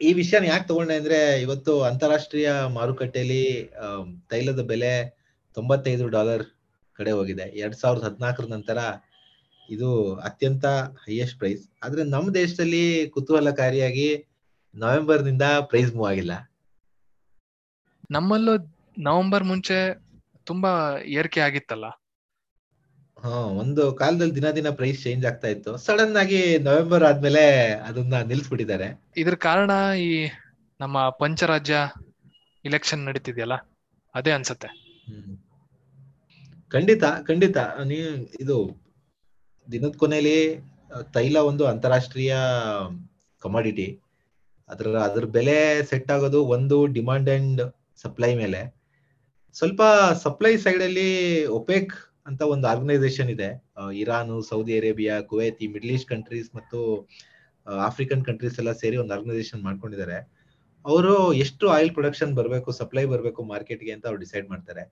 ಈ ವಿಷಯನ ಯಾಕೆ ತಗೊಂಡೆ ಅಂದ್ರೆ ಇವತ್ತು ಅಂತಾರಾಷ್ಟ್ರೀಯ ಮಾರುಕಟ್ಟೆಯಲ್ಲಿ ಆಮ್, ತೈಲದ ಬೆಲೆ ತೊಂಬತ್ತೈದು ಡಾಲರ್ ಕಡೆ ಹೋಗಿದೆ. ಎರಡ್ ಸಾವಿರದ ಹದಿನಾಲ್ಕರ ನಂತರ ಇದು ಅತ್ಯಂತ ಹೈಯೆಸ್ಟ್ ಪ್ರೈಸ್ ಆದ್ರೆ ನಮ್ಮ ದೇಶದಲ್ಲಿ ಕುತೂಹಲಕಾರಿಯಾಗಿ ನವೆಂಬರ್ನಿಂದ ಪ್ರೈಸ್ ಮೂವ್ ಆಗಿಲ್ಲ. ನಮ್ಮಲ್ಲೂ ನವೆಂಬರ್ ಮುಂಚೆ ತುಂಬಾ ಏರಿಕೆ ಆಗಿತ್ತಲ್ಲ. ಹಾ ಒಂದು ಕಾಲದಲ್ಲಿ ದಿನ ದಿನ ಪ್ರೈಸ್ ಚೇಂಜ್ ಆಗ್ತಾ ಇತ್ತು. ಸಡನ್ ಆಗಿ ನವೆಂಬರ್ ಆದ್ಮೇಲೆ ಅದನ್ನ ನಿಲ್ಸ್ಬಿಟ್ಟಿದ್ದಾರೆ. ಇದ್ರ ಕಾರಣ ಈ ನಮ್ಮ ಪಂಚರಾಜ್ಯ ಇಲೆಕ್ಷನ್ ನಡೀತಿದೆಯಲ್ಲ ಅದೇ ಅನ್ಸುತ್ತೆ. ಖಂಡಿತ ಖಂಡಿತ. ನೀ ಇದು ದಿನದ ಕೊನೆಯಲ್ಲಿ ತೈಲ ಒಂದು ಅಂತಾರಾಷ್ಟ್ರೀಯ ಕಮಾಡಿಟಿ ಅದ್ರ ಅದ್ರ ಬೆಲೆ ಸೆಟ್ ಆಗೋದು ಒಂದು ಡಿಮಾಂಡ್ ಅಂಡ್ ಸಪ್ಲೈ ಮೇಲೆ. ಸ್ವಲ್ಪ ಸಪ್ಲೈ ಸೈಡ್ ಅಲ್ಲಿ ಒಪೆಕ್ ಅಂತ ಒಂದು ಆರ್ಗನೈಸೇಷನ್ ಇದೆ. Iran Saudi Arabia Kuwaiti Middle East countries ಮತ್ತು ಆಫ್ರಿಕನ್ ಕಂಟ್ರೀಸ್ ಎಲ್ಲ ಸೇರಿ ಒಂದು ಆರ್ಗನೈಸೇಷನ್ ಮಾಡ್ಕೊಂಡಿದ್ದಾರೆ. ಅವರು ಎಷ್ಟು ಆಯಿಲ್ ಪ್ರೊಡಕ್ಷನ್ ಬರಬೇಕು ಸಪ್ಲೈ ಬರಬೇಕು ಮಾರ್ಕೆಟ್ಗೆ ಅಂತ ಅವ್ರು ಡಿಸೈಡ್ ಮಾಡ್ತಾರೆ.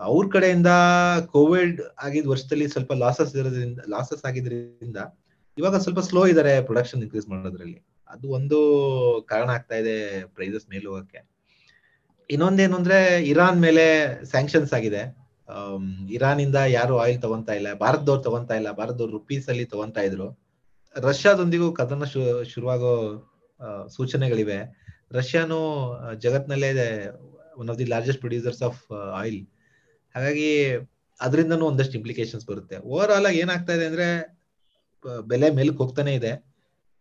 ಅವ್ರ ಕಡೆಯಿಂದ ಕೋವಿಡ್ ಆಗಿದ ವರ್ಷದಲ್ಲಿ ಸ್ವಲ್ಪ ಲಾಸಸ್ ಇರೋದ್ರಿಂದ ಲಾಸಸ್ ಆಗಿದ್ರಿಂದ ಇವಾಗ ಸ್ವಲ್ಪ ಸ್ಲೋ ಇದಾರೆ ಪ್ರೊಡಕ್ಷನ್ ಇನ್ಕ್ರೀಸ್ ಮಾಡೋದ್ರಲ್ಲಿ. ಅದು ಒಂದು ಕಾರಣ ಆಗ್ತಾ ಇದೆ ಪ್ರೈಸಸ್ ಮೇಲೆ ಹೋಗಕ್ಕೆ. ಇನ್ನೊಂದೇನು ಅಂದ್ರೆ ಇರಾನ್ ಮೇಲೆ ಸ್ಯಾಂಕ್ಷನ್ಸ್ ಆಗಿದೆ. ಇರಾನ್ ಇಂದ ಯಾರು ಆಯಿಲ್ ತಗೊಂತಾ ಇಲ್ಲ, ಭಾರತದವ್ರು ತಗೊಂತಾ ಇಲ್ಲ, ಭಾರತದವ್ರು ರುಪೀಸ್ ಅಲ್ಲಿ ತಗೊಂತಾ ಇದ್ರು. ರಷ್ಯಾದೊಂದಿಗೂ ಕದನ ಶುರುವಾಗೋ ಸೂಚನೆಗಳಿವೆ. ರಷ್ಯಾನು ಜಗತ್ನಲ್ಲೇ one of the largest producers of oil ಹಾಗಾಗಿ ಅದರಿಂದನೂ ಒಂದಷ್ಟು ಇಂಪ್ಲಿಕೇಶನ್ಸ್ ಬರುತ್ತೆ. ಓವರ್ ಆಲ್ ಆಗಿ ಏನಾಗ್ತಾ ಇದೆ ಅಂದ್ರೆ ಬೆಲೆ ಮೇಲಕ್ಕೆ ಹೋಗ್ತಾನೆ ಇದೆ.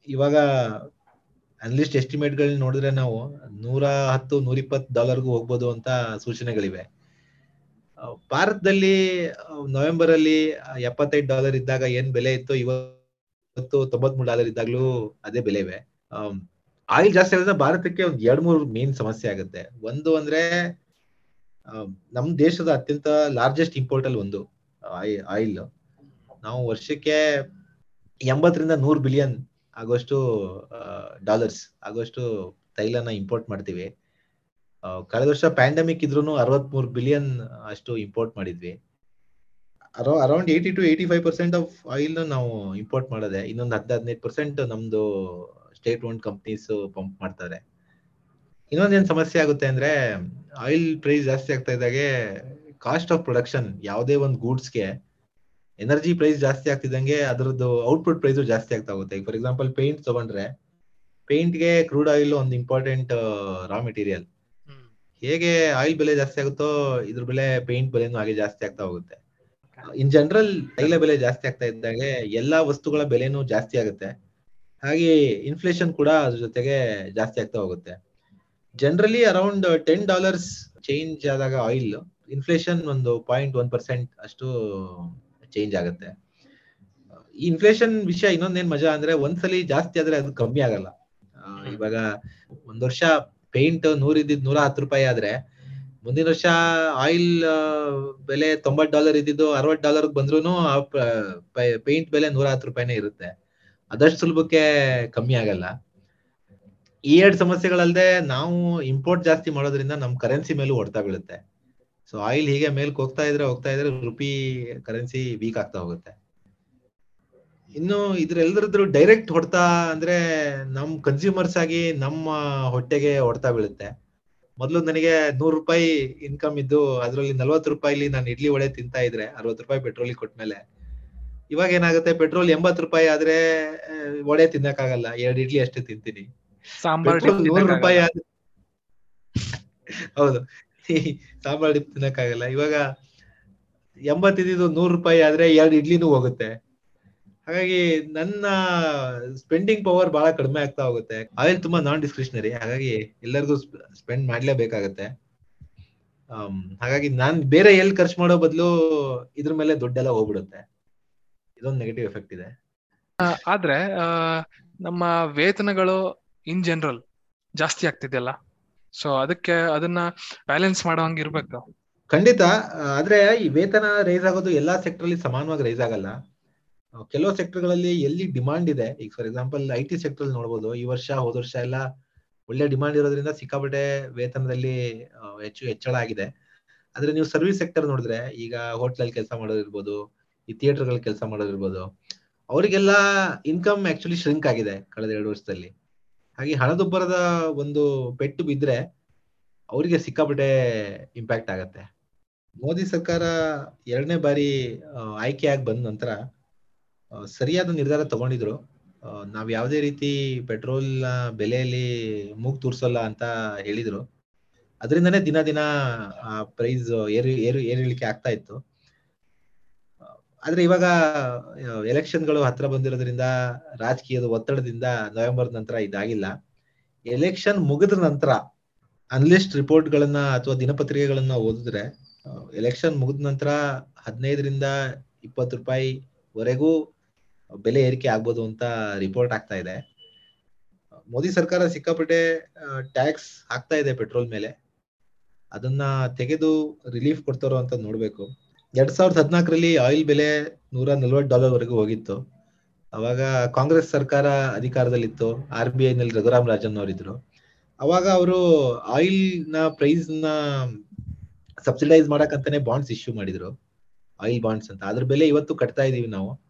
ಇವಾಗ ಅನ್ಲಿಸ್ಟ್ ಎಸ್ಟಿಮೇಟ್ ಗಳನ್ನ ನೋಡಿದ್ರೆ ನಾವು ನೂರ ಹತ್ತು ನೂರ ಇಪ್ಪತ್ತು ಡಾಲರ್ಗೂ ಹೋಗ್ಬೋದು ಅಂತ ಸೂಚನೆಗಳಿವೆ. ಭಾರತದಲ್ಲಿ ನವೆಂಬರ್ ಅಲ್ಲಿ ಎಪ್ಪತ್ತೈದು ಡಾಲರ್ ಇದ್ದಾಗ ಏನ್ ಬೆಲೆ ಇತ್ತು? ಇವತ್ತು ತೊಂಬತ್ಮೂರು ಡಾಲರ್ ಇದ್ದಾಗ್ಲೂ ಅದೇ ಬೆಲೆ ಇವೆ ಆಯಿಲ್ ಜಾಸ್ತಿ ಆಗೋದ್ರಿಂದ ಭಾರತಕ್ಕೆ ಒಂದ್ ಎರಡ್ ಮೂರು ಮೇನ್ ಸಮಸ್ಯೆ ಆಗುತ್ತೆ. ಒಂದು ಅಂದ್ರೆ ನಮ್ ದೇಶದ ಅತ್ಯಂತ ಲಾರ್ಜೆಸ್ಟ್ ಇಂಪೋರ್ಟ್ ಅಲ್ಲಿ ಒಂದು ಆಯಿಲ್ ನಾವು ವರ್ಷಕ್ಕೆ ಎಂಬತ್ತರಿಂದ ನೂರು ಬಿಲಿಯನ್ ಆಗೋಷ್ಟು ಡಾಲರ್ಸ್ ಆಗೋಷ್ಟು ತೈಲನ ಇಂಪೋರ್ಟ್ ಮಾಡ್ತೀವಿ. ಕಳೆದ ವರ್ಷ ಪ್ಯಾಂಡಮಿಕ್ ಇದ್ರೂ ಅರವತ್ ಬಿಲಿಯನ್ ಅಷ್ಟು ಇಂಪೋರ್ಟ್ ಮಾಡಿದ್ವಿ. ಅರೌ around eighty to eighty five percent of oil ನಾವು ಇಂಪೋರ್ಟ್ ಮಾಡೋದೆ, ಇನ್ನೊಂದು ಹದ್ ಹದಿನೈದು ಪರ್ಸೆಂಟ್ ನಮ್ದು ಸ್ಟೇಟ್ ಓನ್ ಕಂಪ್ನೀಸ್ ಪಂಪ್ ಮಾಡ್ತಾರೆ. ಇನ್ನೊಂದೇನ್ ಸಮಸ್ಯೆ ಆಗುತ್ತೆ ಅಂದ್ರೆ ಆಯಿಲ್ ಪ್ರೈಸ್ ಜಾಸ್ತಿ ಆಗ್ತಾ ಇದ್ದಾಗೆ ಕಾಸ್ಟ್ ಆಫ್ ಪ್ರೊಡಕ್ಷನ್ ಯಾವುದೇ ಒಂದು ಗೂಡ್ಸ್ಗೆ ಎನರ್ಜಿ ಪ್ರೈಸ್ ಜಾಸ್ತಿ ಆಗ್ತಿದ್ದಂಗೆ ಅದರದ್ದು ಔಟ್ಪುಟ್ ಪ್ರೈಸ್ ಜಾಸ್ತಿ ಆಗ್ತಾ ಹೋಗುತ್ತೆ. ಫಾರ್ ಎಕ್ಸಾಂಪಲ್ ಪೇಂಟ್ ತಗೊಂಡ್ರೆ ಪೇಂಟ್ಗೆ ಕ್ರೂಡ್ ಆಯಿಲ್ ಒಂದು ಇಂಪಾರ್ಟೆಂಟ್ ರಾ ಮೆಟೀರಿಯಲ್ ಹೇಗೆ ಆಯಿಲ್ ಬೆಲೆ ಜಾಸ್ತಿ ಆಗುತ್ತೋ ಇದ್ರ ಬೆಲೆ ಪೇಂಟ್ ಬೆಲೆನೂ ಹಾಗೆ ಜಾಸ್ತಿ ಆಗ್ತಾ ಹೋಗುತ್ತೆ. ಇನ್ ಜನರಲ್ ತೈಲ ಬೆಲೆ ಜಾಸ್ತಿ ಆಗ್ತಾ ಇದ್ದಾಗೆ ಎಲ್ಲಾ ವಸ್ತುಗಳ ಬೆಲೆನೂ ಜಾಸ್ತಿ ಆಗುತ್ತೆ. ಹಾಗೆ ಇನ್ಫ್ಲೇಷನ್ ಕೂಡ ಅದ್ರ ಜೊತೆಗೆ ಜಾಸ್ತಿ ಆಗ್ತಾ ಹೋಗುತ್ತೆ. Generally around ten dollars change ಆದಾಗ ಆಯಿಲ್ ಇನ್ಫ್ಲೇಷನ್ ಒಂದು ಪಾಯಿಂಟ್ ಒನ್ ಪರ್ಸೆಂಟ್ ಅಷ್ಟು ಚೇಂಜ್ ಆಗುತ್ತೆ. ಈ ಇನ್ಫ್ಲೇಷನ್ ವಿಷಯ ಇನ್ನೊಂದೇನ್ ಮಜಾ ಅಂದ್ರೆ ಒಂದ್ಸಲಿ ಜಾಸ್ತಿ ಆದ್ರೆ ಅದು ಕಮ್ಮಿ ಆಗಲ್ಲ. ಇವಾಗ ಒಂದ್ ವರ್ಷ ಪೇಂಟ್ ನೂರ ಇದ್ದಿದ್ ನೂರ ಹತ್ತು ರೂಪಾಯಿ ಆದ್ರೆ ಮುಂದಿನ ವರ್ಷ ಆಯಿಲ್ ಬೆಲೆ ತೊಂಬತ್ ಡಾಲರ್ ಇದ್ದಿದ್ದು ಅರವತ್ ಡಾಲರ್ ಬಂದ್ರು ಪೇಂಟ್ ಬೆಲೆ ನೂರ ಹತ್ತು ರೂಪಾಯಿನೇ ಇರುತ್ತೆ. ಅದಷ್ಟು ಸುಲಭಕ್ಕೆ ಕಮ್ಮಿ ಆಗಲ್ಲ. ಈ ಎರಡ್ ಸಮಸ್ಯೆಗಳಲ್ಲದೆ ನಾವು ಇಂಪೋರ್ಟ್ ಜಾಸ್ತಿ ಮಾಡೋದ್ರಿಂದ ನಮ್ ಕರೆನ್ಸಿ ಮೇಲೂ ಹೊಡ್ತಾ ಬೀಳುತ್ತೆ. ಸೊ ಆಯಿಲ್ ಹೀಗೆ ಮೇಲ್ಕ್ ಹೋಗ್ತಾ ಇದ್ರೆ ಹೋಗ್ತಾ ಇದ್ರೆ ರುಪಿ ಕರೆನ್ಸಿ ವೀಕ್ ಆಗ್ತಾ ಹೋಗುತ್ತೆ. ಇನ್ನು ಇದ್ರೆಲ್ಲರದ್ರು ಡೈರೆಕ್ಟ್ ಹೊಡ್ತಾ ಅಂದ್ರೆ ನಮ್ ಕನ್ಸ್ಯೂಮರ್ಸ್ ಆಗಿ ನಮ್ಮ ಹೊಟ್ಟೆಗೆ ಹೊಡ್ತಾ ಬೀಳುತ್ತೆ. ಮೊದ್ಲು ನನಗೆ ನೂರು ರೂಪಾಯಿ ಇನ್ಕಮ್ ಇದ್ದು ಅದ್ರಲ್ಲಿ ನಲ್ವತ್ತು ರೂಪಾಯಿಲಿ ನಾನು ಇಡ್ಲಿ ವಡೆ ತಿಂತಾ ಇದ್ರೆ ಅರವತ್ತು ರೂಪಾಯಿ ಪೆಟ್ರೋಲ್ ಕೊಟ್ಮೇಲೆ ಇವಾಗ ಏನಾಗುತ್ತೆ ಪೆಟ್ರೋಲ್ ಎಂಬತ್ ರೂಪಾಯಿ ಆದ್ರೆ ವಡೆ ತಿನ್ನಕ್ಕಾಗಲ್ಲ. ಎರಡು ಇಡ್ಲಿ ಅಷ್ಟೇ ತಿಂತೀನಿ. ನೂರು ರೂಪಾಯಿ ಹೌದು. ಸಾಂಬಾರ್ ಡಿಪ್ ತಿನ್ನಕ್ಕಾಗಲ್ಲ. ಇವಾಗ ಎಂಬತ್ತಿದ್ದು ನೂರು ರೂಪಾಯಿ ಆದ್ರೆ ಎರಡು ಇಡ್ಲಿನೂ ಹೋಗುತ್ತೆ. ಹಾಗಾಗಿ ನನ್ನ ಸ್ಪೆಂಡಿಂಗ್ ಪವರ್ ಬಹಳ ಕಡಿಮೆ ಆಗ್ತಾ ಹೋಗುತ್ತೆ. ಆಯಿಲ್ ತುಂಬಾ ನಾನ್ ಡಿಸ್ಕ್ರಿಷನರಿ ಹಾಗಾಗಿ ಎಲ್ಲರಿಗೂ ಸ್ಪೆಂಡ್ ಮಾಡ್ಲೇಬೇಕಾಗತ್ತೆ. ಹಾಗಾಗಿ ನಾನ್ ಬೇರೆ ಎಲ್ಲಿ ಖರ್ಚು ಮಾಡೋ ಬದಲು ಇದ್ರ ಮೇಲೆ ದುಡ್ಡೆಲ್ಲ ಹೋಗ್ಬಿಡುತ್ತೆ. ಇದೊಂದು ನೆಗೆಟಿವ್ ಎಫೆಕ್ಟ್ ಇದೆ. ಆದ್ರೆ ನಮ್ಮ ವೇತನಗಳು ಇನ್ ಜನರಲ್ ಜಾಸ್ತಿ ಆಗ್ತಿದೆಯಲ್ಲ ಸೊ ಅದಕ್ಕೆ ಅದನ್ನ ಬ್ಯಾಲೆನ್ಸ್ ಮಾಡೋ ಹಂಗಿರ್ಬೇಕು ಖಂಡಿತ ಆದ್ರೆ ಈ ವೇತನ ರೈಸ್ ಆಗೋದು ಎಲ್ಲಾ ಸೆಕ್ಟರ್ ಅಲ್ಲಿ ಸಮಾನವಾಗಿ ರೈಸ್ ಆಗಲ್ಲ. ಕೆಲವು ಸೆಕ್ಟರ್ಗಳಲ್ಲಿ ಎಲ್ಲಿ ಡಿಮಾಂಡ್ ಇದೆ, ಈಗ for example I T sector ನೋಡ್ಬೋದು, ಈ ವರ್ಷ, ಹೋದ ವರ್ಷ ಎಲ್ಲ ಒಳ್ಳೆ ಡಿಮಾಂಡ್ ಇರೋದ್ರಿಂದ ಸಿಕ್ಕಾಪಟ್ಟೆ ವೇತನದಲ್ಲಿ ಹೆಚ್ಚು ಹೆಚ್ಚಳ ಆಗಿದೆ. ಆದ್ರೆ ನೀವು ಸರ್ವಿಸ್ ಸೆಕ್ಟರ್ ನೋಡಿದ್ರೆ, ಈಗ ಹೋಟ್ಲಲ್ಲಿ ಕೆಲಸ ಮಾಡೋದಿರ್ಬೋದು ಈ ಥಿಯೇಟರ್ಗಳಲ್ಲಿ ಕೆಲಸ ಮಾಡೋದಿರ್ಬೋದು ಅವರಿಗೆಲ್ಲ ಇನ್ಕಮ್ ಆಕ್ಚುಲಿ ಶ್ರಿಂಕ್ ಆಗಿದೆ ಕಳೆದ ಎರಡು ವರ್ಷದಲ್ಲಿ. ಹಾಗೆ ಹಣದುಬ್ಬರದ ಒಂದು ಪೆಟ್ಟು ಬಿದ್ರೆ ಅವರಿಗೆ ಸಿಕ್ಕಾಪಟ್ಟೆ ಇಂಪ್ಯಾಕ್ಟ್ ಆಗತ್ತೆ. ಮೋದಿ ಸರ್ಕಾರ ಎರಡನೇ ಬಾರಿ ಆಯ್ಕೆಯಾಗಿ ಬಂದ ನಂತರ ಸರಿಯಾದ ನಿರ್ಧಾರ ತಗೊಂಡಿದ್ರು. ನಾವ್ ಯಾವುದೇ ರೀತಿ ಪೆಟ್ರೋಲ್ ಬೆಲೆಯಲ್ಲಿ ಮೂಗ್ ತೂರ್ಸಲ್ಲ ಅಂತ ಹೇಳಿದ್ರು. ಅದರಿಂದನೇ ದಿನ ದಿನ ಪ್ರೈಸ್ ಏರು ಏರು, ಏರಿಳಿಕೆ ಆಗ್ತಾ ಇತ್ತು. ಆದ್ರೆ ಇವಾಗ ಎಲೆಕ್ಷನ್ಗಳು ಹತ್ರ ಬಂದಿರೋದ್ರಿಂದ, ರಾಜಕೀಯದ ಒತ್ತಡದಿಂದ ನವೆಂಬರ್ ನಂತರ ಇದಾಗಿಲ್ಲ. ಎಲೆಕ್ಷನ್ ಮುಗಿದ ನಂತರ ಅನ್ಲಿಸ್ಟ್ ರಿಪೋರ್ಟ್ ಗಳನ್ನ ಅಥವಾ ದಿನಪತ್ರಿಕೆಗಳನ್ನ ಓದಿದ್ರೆ ಎಲೆಕ್ಷನ್ ಮುಗಿದ ನಂತರ ಹದಿನೈದರಿಂದ ಇಪ್ಪತ್ತು ರೂಪಾಯಿ ವರೆಗೂ ಬೆಲೆ ಏರಿಕೆ ಆಗ್ಬೋದು ಅಂತ ರಿಪೋರ್ಟ್ ಆಗ್ತಾ ಇದೆ. ಮೋದಿ ಸರ್ಕಾರ ಸಿಕ್ಕಾಪಟ್ಟೆ ಟ್ಯಾಕ್ಸ್ ಹಾಕ್ತಾ ಇದೆ ಪೆಟ್ರೋಲ್ ಮೇಲೆ. ಅದನ್ನ ತೆಗೆದು ರಿಲೀಫ್ ಕೊಡ್ತಾರೋ ಅಂತ ನೋಡ್ಬೇಕು. ಎರಡ್ ಸಾವಿರದ ಹದಿನಾಲ್ಕರಲ್ಲಿ ಆಯಿಲ್ ಬೆಲೆ ನೂರ ನಲ್ವತ್ತು ಡಾಲರ್ ವರೆಗೂ ಹೋಗಿತ್ತು. ಅವಾಗ ಕಾಂಗ್ರೆಸ್ ಸರ್ಕಾರ ಅಧಿಕಾರದಲ್ಲಿತ್ತು. ಆರ್ ಬಿ ಐ ನಲ್ಲಿ ರಘುರಾಮ್ ರಾಜನ್ ಅವರಿದ್ರು. ಅವಾಗ ಅವರು ಆಯಿಲ್ನ ಪ್ರೈಸ್ನ ಸಬ್ಸಿಡೈಸ್ ಮಾಡಕ್ಕಂತಾನೆ ಬಾಂಡ್ಸ್ ಇಶ್ಯೂ ಮಾಡಿದ್ರು. ಆಯಿಲ್ ಬಾಂಡ್ಸ್ ಅಂತ. ಅದ್ರ ಬೆಲೆ ಇವತ್ತು ಕಟ್ತಾ ಇದೀವಿ ನಾವು.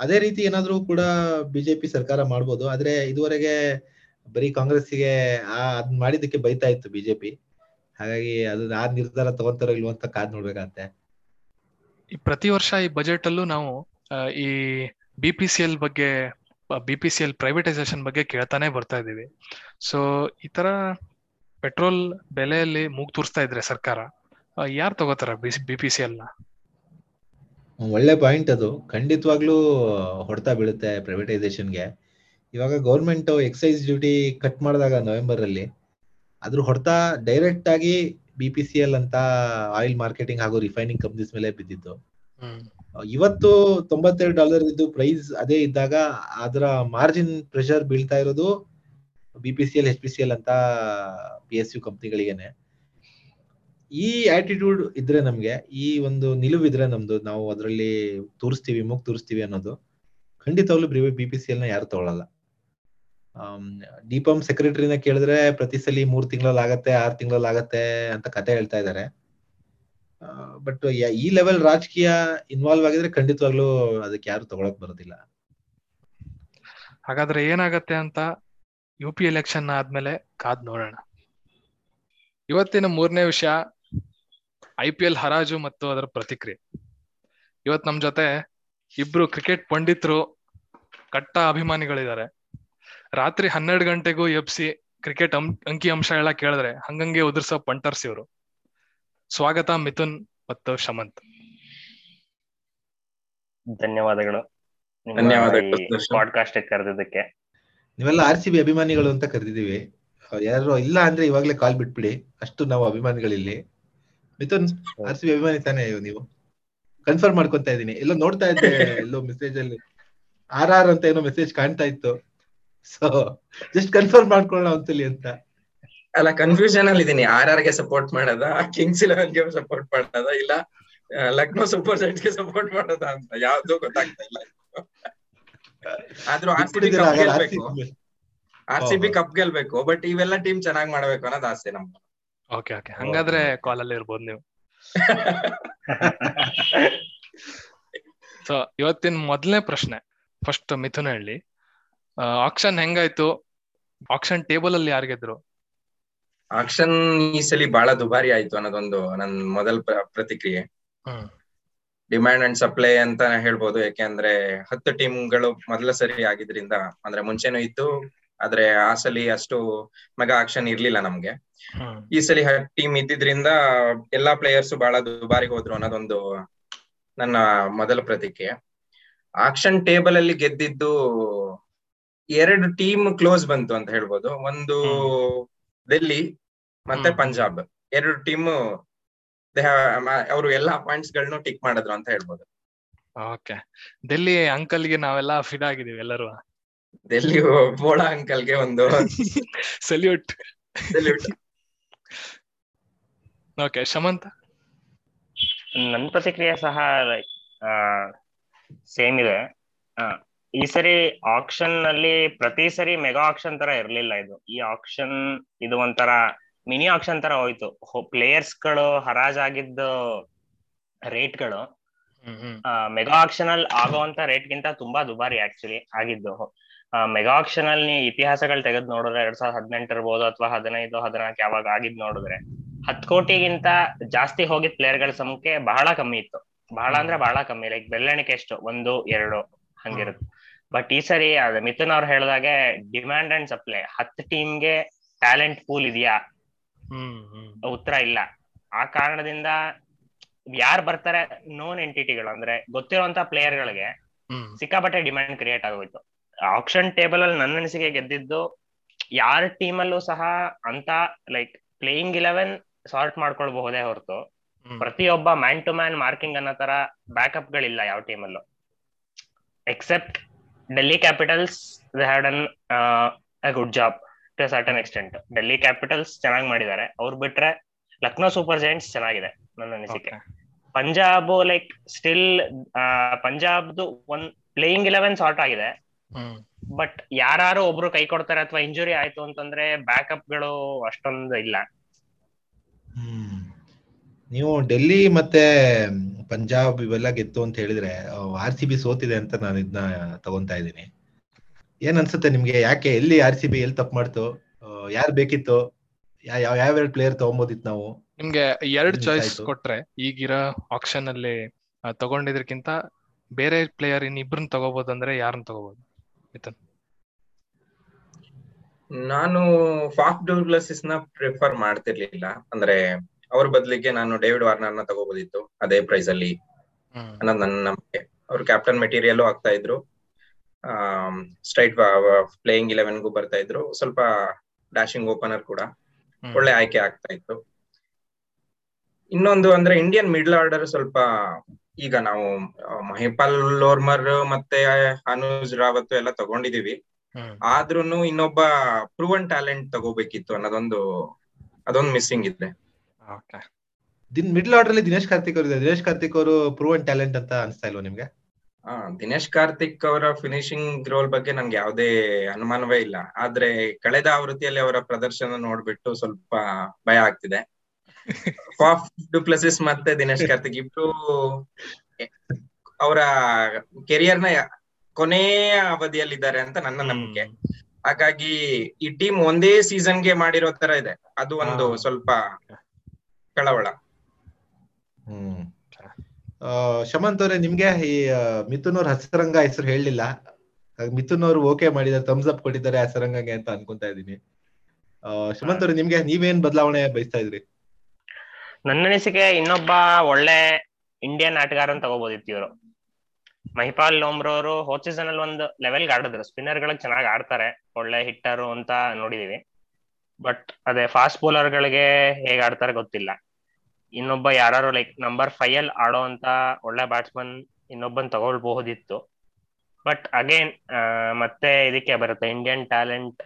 ಅದೇ ರೀತಿ ಏನಾದ್ರೂ ಕೂಡ ಬಿಜೆಪಿ ಸರ್ಕಾರ ಮಾಡ್ಬೋದು. ಆದ್ರೆ ಇದುವರೆಗೆ ಬರೀ ಕಾಂಗ್ರೆಸ್ಸಿಗೆ ಆ ಅದ್ ಮಾಡಿದ್ದಕ್ಕೆ ಬೈತಾ ಇತ್ತು ಬಿಜೆಪಿ. ಹಾಗಾಗಿ ಅದು ಆ ನಿರ್ಧಾರ ತಗೊಂತಾರೋ ಇಲ್ವೋ ಅಂತ ಕಾದ್ ನೋಡ್ಬೇಕಂತೆ. ಪ್ರತಿ ವರ್ಷ ಈ ಬಜೆಟ್ ಅಲ್ಲೂ ನಾವು ಈ ಬಿ ಪಿ ಸಿ ಎಲ್ ಬಗ್ಗೆ B P C L privatisation ಬಗ್ಗೆ ಕೇಳ್ತಾನೆ ಬರ್ತಾ ಇದೀವಿ ಸೊ ಈ ತರ ಪೆಟ್ರೋಲ್ ಬೆಲೆಯಲ್ಲಿ ಮೂಗ್ ತೋರಿಸ್ತಾ ಇದ್ರೆ ಸರ್ಕಾರ ಯಾರು ತಗೋತಾರ ಬಿ ಪಿ ನ? ಒಳ್ಳೆ ಪಾಯಿಂಟ್ ಅದು. ಖಂಡಿತವಾಗ್ಲೂ ಹೊಡೆತ ಬೀಳುತ್ತೆ ಪ್ರೈವೇಟೈಸೇಷನ್ಗೆ ಇವಾಗ ಗೌರ್ಮೆಂಟ್ ಎಕ್ಸೈಸ್ ಡ್ಯೂಟಿ ಕಟ್ ಮಾಡಿದಾಗ ನವೆಂಬರ್ ಅಲ್ಲಿ ಅದ್ರ ಹೊಡೆತ ಡೈರೆಕ್ಟ್ ಆಗಿ ಬಿ ಪಿ ಸಿ ಎಲ್ ಅಂತ ಆಯಿಲ್ ಮಾರ್ಕೆಟಿಂಗ್ ಹಾಗೂ ರಿಫೈನಿಂಗ್ ಕಂಪ್ನೀಸ್ ಮೇಲೆ ಬಿದ್ದಿತ್ತು ಇವತ್ತು ತೊಂಬತ್ತೆರಡು ಡಾಲರ್ ಇದ್ದು ಪ್ರೈಸ್ ಅದೇ ಇದ್ದಾಗ ಅದರ ಮಾರ್ಜಿನ್ ಪ್ರೆಷರ್ ಬೀಳ್ತಾ ಇರೋದು B P C L H P C L ಅಂತ ಪಿ ಎಸ್ ಯು ಕಂಪ್ನಿಗಳಿಗೇನೆ ಈ ಆಟಿಟ್ಯೂಡ್ ಇದ್ರೆ ನಮ್ಗೆ, ಈ ಒಂದು ನಿಲುವು ಇದ್ರೆ ನಮ್ದು, ನಾವು ಅದರಲ್ಲಿ ತೋರಿಸ್ತೀವಿ, ಮೂಗ್ ತೋರಿಸ್ತೀವಿ ಅನ್ನೋದು, ಖಂಡಿತವಾಗ್ಲೂ ಬಿ ಪಿ ಸಿ ಎಲ್ನ ಯಾರು ತಗೊಳಲ್ಲ. ಡಿಪಂ ಸೆಕ್ರೆಟರಿನ ಕೇಳಿದ್ರೆ ಪ್ರತಿ ಸಲ ಮೂರ್ ತಿಂಗಳಲ್ಲಿ ಆಗತ್ತೆ, ಆರ್ ತಿಂಗಳಲ್ಲಿ ಆಗತ್ತೆ ಅಂತ ಕತೆ ಹೇಳ್ತಾ ಇದ್ದಾರೆ ಬಟ್ ಈ ಲೆವೆಲ್ ರಾಜಕೀಯ ಇನ್ವಾಲ್ವ್ ಆಗಿದ್ರೆ ಖಂಡಿತವಾಗ್ಲೂ ಅದಕ್ಕೆ ಯಾರು ತಗೊಳಕ್ ಬರೋದಿಲ್ಲ. ಹಾಗಾದ್ರೆ ಏನಾಗತ್ತೆ ಅಂತ ಯು ಪಿ ಎಲೆಕ್ಷನ್ ಆದ್ಮೇಲೆ ಕಾದ್ ನೋಡೋಣ. ಇವತ್ತಿನ ಮೂರನೇ ವಿಷಯ ಐ ಪಿ ಎಲ್ ಹರಾಜು ಮತ್ತು ಅದರ ಪ್ರತಿಕ್ರಿಯೆ. ಇವತ್ ನಮ್ ಜೊತೆ ಇಬ್ರು ಕ್ರಿಕೆಟ್ ಪಂಡಿತರು ಕಟ್ಟ ಅಭಿಮಾನಿಗಳಿದ್ದಾರೆ. ರಾತ್ರಿ ಹನ್ನೆರಡು ಗಂಟೆಗೂ ಎಬ್ಸಿ ಕ್ರಿಕೆಟ್ ಅಂಕಿ ಅಂಶ ಎಲ್ಲ ಕೇಳಿದ್ರೆ ಹಂಗಂಗೆ ಉದುರ್ಸೋ ಪಂಟರ್ಸ್ ಇವರು. ಸ್ವಾಗತ ಮಿಥುನ್ ಮತ್ತು ಶಮಂತ್. ಧನ್ಯವಾದಗಳು. ಪಾಡ್ಕಾಸ್ಟ್ ಕರೆದಿದ್ದಕ್ಕೆ. ನೀವೆಲ್ಲ ಆರ್ ಸಿ ಬಿ ಅಭಿಮಾನಿಗಳು ಅಂತ ಕರೆದಿದ್ದೀವಿ. ಯಾರು ಇಲ್ಲ ಅಂದ್ರೆ ಇವಾಗ್ಲೇ ಕಾಲ್ ಬಿಟ್ಬಿಡಿ. ಅಷ್ಟು ನಾವು ಅಭಿಮಾನಿಗಳಿಲ್ಲಿ. ಮಿಥುನ್ ಆರ್ ಸಿ ಬಿ ಅಭಿಮಾನಿ ತಾನೇ ನೀವು? ಕನ್ಫರ್ಮ್ ಮಾಡ್ಕೊಂತ ಇದೀನಿ ಎಲ್ಲೋ ನೋಡ್ತಾ ಇದ್ದೆ ಎಲ್ಲೋ ಮೆಸೇಜ್ ಅಲ್ಲಿ. ಆರ್ ಆರ್ ಅಂತ ಏನೋ ಮೆಸೇಜ್ ಕಾಣ್ತಾ ಇತ್ತು. ಸೊ ಜಸ್ಟ್ ಕನ್ಫರ್ಮ್ ಮಾಡ್ಕೊಳ್ಳೋಣ ಒಂದ್ಸಲಿ ಅಂತ. ಅಲ್ಲ ಕನ್ಫ್ಯೂಷನ್ ಅಲ್ಲಿ ಇದೀನಿ. ಆರ್ ಆರ್ಗೆ ಸಪೋರ್ಟ್ ಮಾಡೋದ? ಕಿಂಗ್ಸ್ ಇಲೆವೆನ್ಗೆ ಸಪೋರ್ಟ್ ಮಾಡದ? ಇಲ್ಲ ಲಕ್ನೋ ಸೂಪರ್ ಸೈಟ್ಗೆ ಸಪೋರ್ಟ್ ಮಾಡದ ಅಂತ? ಯಾವ್ದು ಗೊತ್ತಾಗ್ತಾ ಇಲ್ಲ ಆದ್ರೂ ಆರ್ ಸಿ ಬಿ ಕಪ್ ಗೆಲ್ಬೇಕು? ಆರ್ ಸಿ ಬಿ ಕಪ್ ಗೆಲ್ಬೇಕು. ಬಟ್ ಇವೆಲ್ಲ ಟೀಮ್ ಚೆನ್ನಾಗಿ ಮಾಡ್ಬೇಕು ಅನ್ನೋದು ಆಸೆ ನಮ್ದು ಓಕೆ ಓಕೆ ಹಂಗಾದ್ರೆ ಕಾಲ್ ಅಲ್ಲಿ ಇರ್ಬೋದು ನೀವು. ಸೊ ಇವತ್ತಿನ ಮೊದಲನೇ ಪ್ರಶ್ನೆ. ಫಸ್ಟ್ ಮಿಥುನ್ ಹೇಳಿ. ಆಕ್ಷನ್ ಹೆಂಗಾಯ್ತು? ಆಕ್ಷನ್ ಟೇಬಲ್ ಅಲ್ಲಿ ಯಾರು ಗೆದ್ರು? ಆಕ್ಷನ್ ಈ ಸಲಿ ಬಹಳ ದುಬಾರಿ ಆಯ್ತು ಅನ್ನೋದೊಂದು ನನ್ನ ಮೊದಲ ಪ್ರತಿಕ್ರಿಯೆ. ಡಿಮ್ಯಾಂಡ್ ಅಂಡ್ ಸಪ್ಲೈ ಅಂತ ಹೇಳ್ಬೋದು. ಯಾಕೆಂದ್ರೆ ಹತ್ತು ಟೀಮ್ಗಳು ಮೊದಲ ಸರಿ ಆಗಿದ್ರಿಂದ ಅಂದ್ರೆ ಮುಂಚೆನೂ ಇತ್ತು. ಆದ್ರೆ ಆ ಸಲಿ ಅಷ್ಟು ಮೆಗಾ ಆಕ್ಷನ್ ಇರ್ಲಿಲ್ಲ ನಮ್ಗೆ. ಈ ಸಲಿ ಟೀಮ್ ಇದ್ದಿದ್ರಿಂದ ಎಲ್ಲಾ ಪ್ಲೇಯರ್ಸ್ ಬಹಳ ದುಬಾರಿ ಹೋದ್ರು ಅನ್ನೋದೊಂದು ನನ್ನ ಮೊದಲ ಪ್ರತಿಕ್ರಿಯೆ. ಆಕ್ಷನ್ ಟೇಬಲ್ ಅಲ್ಲಿ ಗೆದ್ದಿದ್ದು ಎರಡು ಟೀಮ್ ಕ್ಲೋಸ್ ಬಂತು ಅಂತ ಹೇಳ್ಬೋದು. ಒಂದು ಡೆಲ್ಲಿ ಮತ್ತೆ ಪಂಜಾಬ್ ಎರಡು ಟೀಮ್ ಅವರು ಎಲ್ಲಾ ಪಾಯಿಂಟ್ಸ್ಗಳನ್ನು ಟಿಕ್ ಮಾಡಿದ್ರು ಅಂತ ಹೇಳ್ಬೋದು. ಓಕೆ. ಡೆಲ್ಲಿ ಅಂಕಲ್ಗೆ ನಾವೆಲ್ಲ ಫಿಡ್ ಆಗಿದೀವಿ ಎಲ್ಲರೂ. ಡೆಲ್ಲಿ ಬೋಳ ಅಂಕಲ್ಗೆ ಒಂದು ಸಲ್ಯೂಟ್. ಸಲ್ಯೂಟ್. ಓಕೆ ಶಮಂತ? ನನ್ನ ಪ್ರತಿಕ್ರಿಯೆ ಸಹ ಲೈಕ್ ಸೇಮ್ ಇದೆ. ಆ, ಈ ಸರಿ ಆಕ್ಷನ್ನಲ್ಲಿ ಪ್ರತಿ ಸರಿ ಮೆಗಾ ಆಕ್ಷನ್ ತರ ಇರ್ಲಿಲ್ಲ ಇದು. ಈ ಆಕ್ಷನ್ ಇದು ಒಂಥರ ಮಿನಿ ಆಕ್ಷನ್ ತರ ಹೋಯ್ತು. ಪ್ಲೇಯರ್ಸ್ಗಳು ಹರಾಜಾಗಿದ್ದ ರೇಟ್ಗಳು ರೇಟ್ ಹ್ಮ್ ಮೆಗಾ ಆಕ್ಷನ್ ಅಲ್ಲಿ ಆಗುವಂತ ರೇಟ್ ಗಿಂತ ತುಂಬಾ ದುಬಾರಿ ಆಕ್ಚುಲಿ ಆಗಿದ್ದು. ಮೆಗಾ ಆಕ್ಷನ್ ಅಲ್ಲಿ ನೀವು ಇತಿಹಾಸಗಳು ತೆಗೆದು ನೋಡಿದ್ರೆ ಎರಡ್ ಸಾವಿರದ ಹದಿನೆಂಟು ಇರ್ಬೋದು ಅಥವಾ ಹದಿನೈದು ಹದಿನಾಲ್ಕು ಯಾವಾಗ ಆಗಿದ್ ನೋಡಿದ್ರೆ ಹತ್ ಕೋಟಿಗಿಂತ ಜಾಸ್ತಿ ಹೋಗಿದ್ ಪ್ಲೇಯರ್ಗಳ ಸಂಖ್ಯೆ ಬಹಳ ಕಮ್ಮಿ ಇತ್ತು. ಬಹಳ ಅಂದ್ರೆ ಬಹಳ ಕಮ್ಮಿ ಲೈಕ್ ಬೆಳ್ಳಣಿಕೆ ಎಷ್ಟು? ಒಂದು ಎರಡು ಹಂಗಿರುತ್ತೆ. ಬಟ್ ಈ ಸರಿ ಅದೇ ಮಿಥುನ್ ಅವ್ರು ಹೇಳ್ದಾಗೆ ಡಿಮ್ಯಾಂಡ್ ಅಂಡ್ ಸಪ್ಲೈ ಹತ್ತು ಟೀಮ್ಗೆ ಟ್ಯಾಲೆಂಟ್ ಪೂಲ್ ಇದೆಯಾ? ಉತ್ತರ ಇಲ್ಲ. ಆ ಕಾರಣದಿಂದ ಯಾರು ಬರ್ತಾರೆ? ನೋನ್ ಎಂಟಿಟಿಗಳು ಅಂದ್ರೆ ಗೊತ್ತಿರುವಂತ ಪ್ಲೇಯರ್ ಗಳಿಗೆ ಸಿಕ್ಕಾಪಟ್ಟೆ ಡಿಮ್ಯಾಂಡ್ ಕ್ರಿಯೇಟ್ ಆಗೋಯ್ತು. ಆಪ್ಷನ್ ಟೇಬಲ್ ಅಲ್ಲಿ ನನ್ನ ಅನಿಸಿಕೆ ಗೆದ್ದಿದ್ದು ಯಾರ ಟೀಮಲ್ಲೂ ಸಹ ಅಂತ ಲೈಕ್ ಪ್ಲೇಯಿಂಗ್ ಇಲೆವೆನ್ ಸಾರ್ಟ್ ಮಾಡ್ಕೊಳ್ಬಹುದೇ ಹೊರತು. ಪ್ರತಿಯೊಬ್ಬ ಮ್ಯಾನ್ ಟು ಮ್ಯಾನ್ ಮಾರ್ಕಿಂಗ್ ಅನ್ನೋ ತರ ಬ್ಯಾಕಪ್ ಗಳಿಲ್ಲ ಯಾವ ಟೀಮಲ್ಲೂ except Delhi Capitals they had an good job to certain extent Delhi Capitals ಚೆನ್ನಾಗಿ ಮಾಡಿದ್ದಾರೆ. ಅವ್ರು ಬಿಟ್ರೆ ಲಕ್ನೋ ಸೂಪರ್ ಜೈಂಟ್ಸ್ ಚೆನ್ನಾಗಿದೆ ನನ್ನ ಅನಿಸಿಕೆ. ಪಂಜಾಬ್ ಲೈಕ್ ಸ್ಟಿಲ್ ಪಂಜಾಬ್ದು ಒಂದ್ ಪ್ಲೇಯಿಂಗ್ ಇಲೆವೆನ್ ಸಾರ್ಟ್ ಆಗಿದೆ. ಬಟ್ ಯಾರು ಒಬ್ರು ಕೈ ಕೊಡ್ತಾರೆ ಅಥವಾ ಇಂಜುರಿ ಆಯ್ತು ಅಂತಂದ್ರೆ ಬ್ಯಾಕಪ್ಗಳು ಅಷ್ಟೊಂದು ಇಲ್ಲ. ಹ್ಮ್. ನೀವು ಡೆಲ್ಲಿ ಮತ್ತೆ ಪಂಜಾಬ್ ಇವೆಲ್ಲ ಗೆತ್ತು ಅಂತ ಹೇಳಿದ್ರೆ ಆರ್ ಸಿ ಬಿ ಸೋತಿದೆ ಅಂತ ನಾನು ಇದನ್ನ ತಗೊಂತಾ ಇದ್ದೀನಿ. ಏನ್ ಅನ್ಸುತ್ತೆ ನಿಮ್ಗೆ? ಯಾಕೆ ಎಲ್ಲಿ ಆರ್ ಸಿ ಬಿ ಎಲ್ಲಿ ತಪ್ಪು ಮಾಡ್ತು? ಯಾರು ಬೇಕಿತ್ತು? ಯಾವ ಯಾವ ಎರಡು ಪ್ಲೇಯರ್ ತಗೊಂಬೋದಿತ್ತು ನಾವು? ನಿಮ್ಗೆ ಎರಡ್ ಚಾಯ್ಸ್. ಕೊಟ್ರೆ ಈಗಿರೋ ಆಕ್ಷನ್ ಅಲ್ಲಿ ತಗೊಂಡಿದ್ರಕ್ಕಿಂತ ಬೇರೆ ಪ್ಲೇಯರ್ ತಗಬಹುದು ಅಂದ್ರೆ ಯಾರನ್ನ ತಗೋಬಹುದು ಮಿಥುನ್ ನಾನು ಫಾಕ್ ಡೂಗ್ಲಸಿಸ್ನ ಪ್ರಿಫರ್ ಮಾಡ್ತಿರ್ಲಿಲ್ಲ. ಅಂದ್ರೆ ಅವ್ರ ಬದಲಿಗೆ ನಾನು ಡೇವಿಡ್ ವಾರ್ನರ್ನ ತಗೋಬೋದಿತ್ತು. ಅದೇ ಪ್ರೈಸ್ ಅಲ್ಲಿ ಅನ್ನೋದು ನನ್ನ ನಂಬಿಕೆ. ಅವ್ರು ಕ್ಯಾಪ್ಟನ್ ಮೆಟೀರಿಯಲ್ ಆಗ್ತಾ ಇದ್ರು. ಸ್ಟ್ರೈಟ್ ಪ್ಲೇಯಿಂಗ್ ಇಲೆವೆನ್ಗೂ ಬರ್ತಾ ಇದ್ರು. ಸ್ವಲ್ಪ ಡ್ಯಾಶಿಂಗ್ ಓಪನರ್ ಕೂಡ. ಒಳ್ಳೆ ಆಯ್ಕೆ ಆಗ್ತಾ ಇತ್ತು. ಇನ್ನೊಂದು ಅಂದ್ರೆ ಇಂಡಿಯನ್ ಮಿಡ್ಲ್ ಆರ್ಡರ್ ಸ್ವಲ್ಪ ಈಗ ನಾವು ಮಹಿಪಾಲ್ ಲೋರ್ಮರ್ ಮತ್ತೆ ಅನುಜ್ ರಾವತ್ ಎಲ್ಲ ತಗೊಂಡಿದೀವಿ. ಆದ್ರೂನು ಇನ್ನೊಬ್ಬ ಪ್ರೂವನ್ ಟ್ಯಾಲೆಂಟ್ ತಗೋಬೇಕಿತ್ತು ಅನ್ನೋದೊಂದು ಅದೊಂದು ಮಿಸ್ಸಿಂಗ್ ಇದೆ. ಓಕೆ. ದಿನ್ ಮಿಡ್ಲ್ ಆರ್ಡರ್ ಅಲ್ಲಿ ದಿನೇಶ್ ಕಾರ್ತಿಕ್ ಅವರು ದಿನೇಶ್ ಕಾರ್ತಿಕ್ ಅವರು ಪ್ರೂವನ್ ಟ್ಯಾಲೆಂಟ್ ಅಂತ ಅನಿಸ್ತಾ ಇಲ್ವಾ ನಿಮ್ಗೆ? ಆ, ದಿನೇಶ್ ಕಾರ್ತಿಕ್ ಅವರ ಫಿನಿಶಿಂಗ್ ರೋಲ್ ಬಗ್ಗೆ ನಂಗೆ ಯಾವುದೇ ಅನುಮಾನವೇ ಇಲ್ಲ. ಆದ್ರೆ ಕಳೆದ ಆವೃತ್ತಿಯಲ್ಲಿ ಅವರ ಪ್ರದರ್ಶನ ನೋಡ್ಬಿಟ್ಟು ಸ್ವಲ್ಪ ಭಯ ಆಗ್ತಿದೆ. ಫಾಫ್ ಡುಪ್ಲಸಿಸ್ ಮತ್ತೆ ದಿನೇಶ್ ಕಾರ್ತಿಕ್. ಇಬ್ರು ಅವರ ಕೆರಿಯರ್ನ ಕೊನೆಯ ಅವಧಿಯಲ್ಲಿದ್ದಾರೆ ಅಂತ ನನ್ನ ನಂಬಿಕೆ. ಹಾಗಾಗಿ ಈ ಟೀಮ್ ಒಂದೇ ಸೀಸನ್ಗೆ ಮಾಡಿರೋ ತರ ಇದೆ. ಅದು ಒಂದು ಸ್ವಲ್ಪ ಕಳವಳ. ಹ್ಮ್. ಶಮಂತ್ ಅವರೇ ನಿಮ್ಗೆ ಈ ಮಿಥುನ್ ಅವ್ರ ಹಸರಂಗ ಹೆಸರು ಹೇಳಲಿಲ್ಲ ಮಿಥುನ್ ಅವ್ರು ಓಕೆ ಮಾಡಿದ್ದಾರೆ ಥಮ್ಸ್ ಅಪ್ ಕೊಟ್ಟಿದ್ದಾರೆ ಹಸರಂಗಗೆ ಅಂತ ಅನ್ಕೊಂತ ಇದೀನಿ ಶಮಂತ್ ಅವ್ರೆ ನಿಮ್ಗೆ ನೀವೇನ್ ಬದಲಾವಣೆ ಬಯಸ್ತಾ ಇದ್ರಿ? ನನ್ನ ಅನಿಸಿಕೆ ಇನ್ನೊಬ್ಬ ಒಳ್ಳೆ ಇಂಡಿಯನ್ ಆಟಗಾರನ್ ತಗೋಬೋದಿತ್ತು ಇವರು. ಮಹಿಪಾಲ್ ಲೋಮ್ರೋ ಅವರು ಹೋದ್ ಸೀಸನ್ ಅಲ್ಲಿ ಒಂದು ಲೆವೆಲ್ ಆಡಿದ್ರು. ಸ್ಪಿನ್ನರ್ ಗಳಿಗೆ ಚೆನ್ನಾಗಿ ಆಡ್ತಾರೆ. ಒಳ್ಳೆ ಹಿಟ್ಟರು ಅಂತ ನೋಡಿದೀವಿ. ಬಟ್ ಅದೇ ಫಾಸ್ಟ್ ಬೌಲರ್ ಗಳಿಗೆ ಹೇಗ್ ಆಡ್ತಾರೆ ಗೊತ್ತಿಲ್ಲ. ಇನ್ನೊಬ್ಬ ಯಾರು ಲೈಕ್ ನಂಬರ್ ಫೈವ್ ಅಲ್ಲಿ ಆಡೋ ಅಂತ ಒಳ್ಳೆ ಬ್ಯಾಟ್ಸ್ಮನ್ ಇನ್ನೊಬ್ಬನ್ ತಗೊಳ್ಬಹುದಿತ್ತು ಬಟ್ ಅಗೇನ್ ಮತ್ತೆ ಇದಕ್ಕೆ ಬರುತ್ತೆ. Indian talent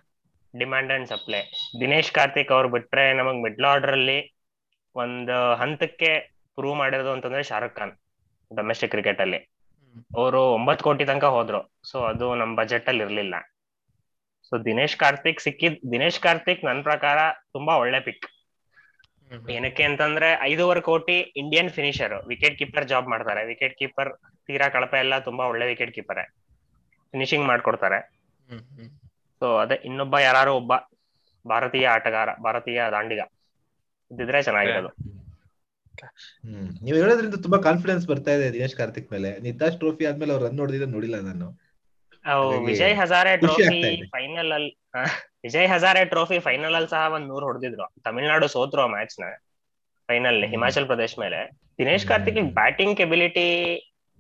demand and supply Dinesh Karthik ಅವ್ರು ಬಿಟ್ರೆ ನಮಗ್ ಮಿಡ್ಲ್ ಆರ್ಡರ್ ಅಲ್ಲಿ ಒಂದು ಹಂತಕ್ಕೆ ಪ್ರೂವ್ ಮಾಡಿರೋದು ಅಂತಂದ್ರೆ ಶಾರುಖ್ ಖಾನ್ ಡೊಮೆಸ್ಟಿಕ್ ಕ್ರಿಕೆಟ್ ಅಲ್ಲಿ. ಅವರು ಒಂಬತ್ ಕೋಟಿ ತನಕ ಹೋದ್ರು. ಸೊ ಅದು ನಮ್ ಬಜೆಟ್ ಅಲ್ಲಿ ಇರ್ಲಿಲ್ಲ. ಸೊ ದಿನೇಶ್ ಕಾರ್ತಿಕ್ ಸಿಕ್ಕಿದ್ ದಿನೇಶ್ ಕಾರ್ತಿಕ್ ನನ್ ಪ್ರಕಾರ ತುಂಬಾ ಒಳ್ಳೆ ಪಿಕ್ ಏನಕ್ಕೆ ಅಂತಂದ್ರೆ ಐದೂವರೆ ಕೋಟಿ Indian finisher wicket keeper job ಮಾಡ್ತಾರೆ. ವಿಕೆಟ್ ಕೀಪರ್ ತೀರಾ ಕಳಪೆ ಎಲ್ಲ ತುಂಬಾ ಒಳ್ಳೆ ವಿಕೆಟ್ ಕೀಪರ್ ಫಿನಿಶಿಂಗ್ ಮಾಡ್ಕೊಡ್ತಾರೆ. ಸೊ ಅದೇ ಇನ್ನೊಬ್ಬ ಯಾರು ಒಬ್ಬ ಭಾರತೀಯ ಆಟಗಾರ ಭಾರತೀಯ ದಾಂಡಿಗ. ಇದ್ದಿದ್ರೆ ಚೆನ್ನಾಗಿರೋದು. ಹ್ಮ್. ನೀವು ಹೇಳೋದ್ರಿಂದ ತುಂಬಾ ಕಾನ್ಫಿಡೆನ್ಸ್ ಬರ್ತಾ ಇದೆ ದಿನೇಶ್ ಕಾರ್ತಿಕ್ ಮೇಲೆ. ನಿತಾಶ್ ಟ್ರೋಫಿ ಆದ್ಮೇಲೆ ಅವ್ರು ರನ್ ನೋಡಿದ್ರೆ ನೋಡಿಲ್ಲ ನಾನು. ವಿಜಯ್ ಹಜಾರೆ ಟ್ರೋಫಿ ಫೈನಲ್ ಅಲ್ಲಿ ವಿಜಯ್ ಹಜಾರೆ ಟ್ರೋಫಿ ಫೈನಲ್ ಅಲ್ಲಿ ಸಹ ಒಂದ್ ನೂರ್ ಹೊಡೆದಿದ್ರು. ತಮಿಳ್ನಾಡು ಸೋತ್ರು ಆ ಮ್ಯಾಚ್ನ ಫೈನಲ್ ಹ್ಮ್. ಹಿಮಾಚಲ್ ಪ್ರದೇಶ್ ಮೇಲೆ. ದಿನೇಶ್ ಕಾರ್ತಿಕ್ ಬ್ಯಾಟಿಂಗ್ ಕೆಬಿಲಿಟಿ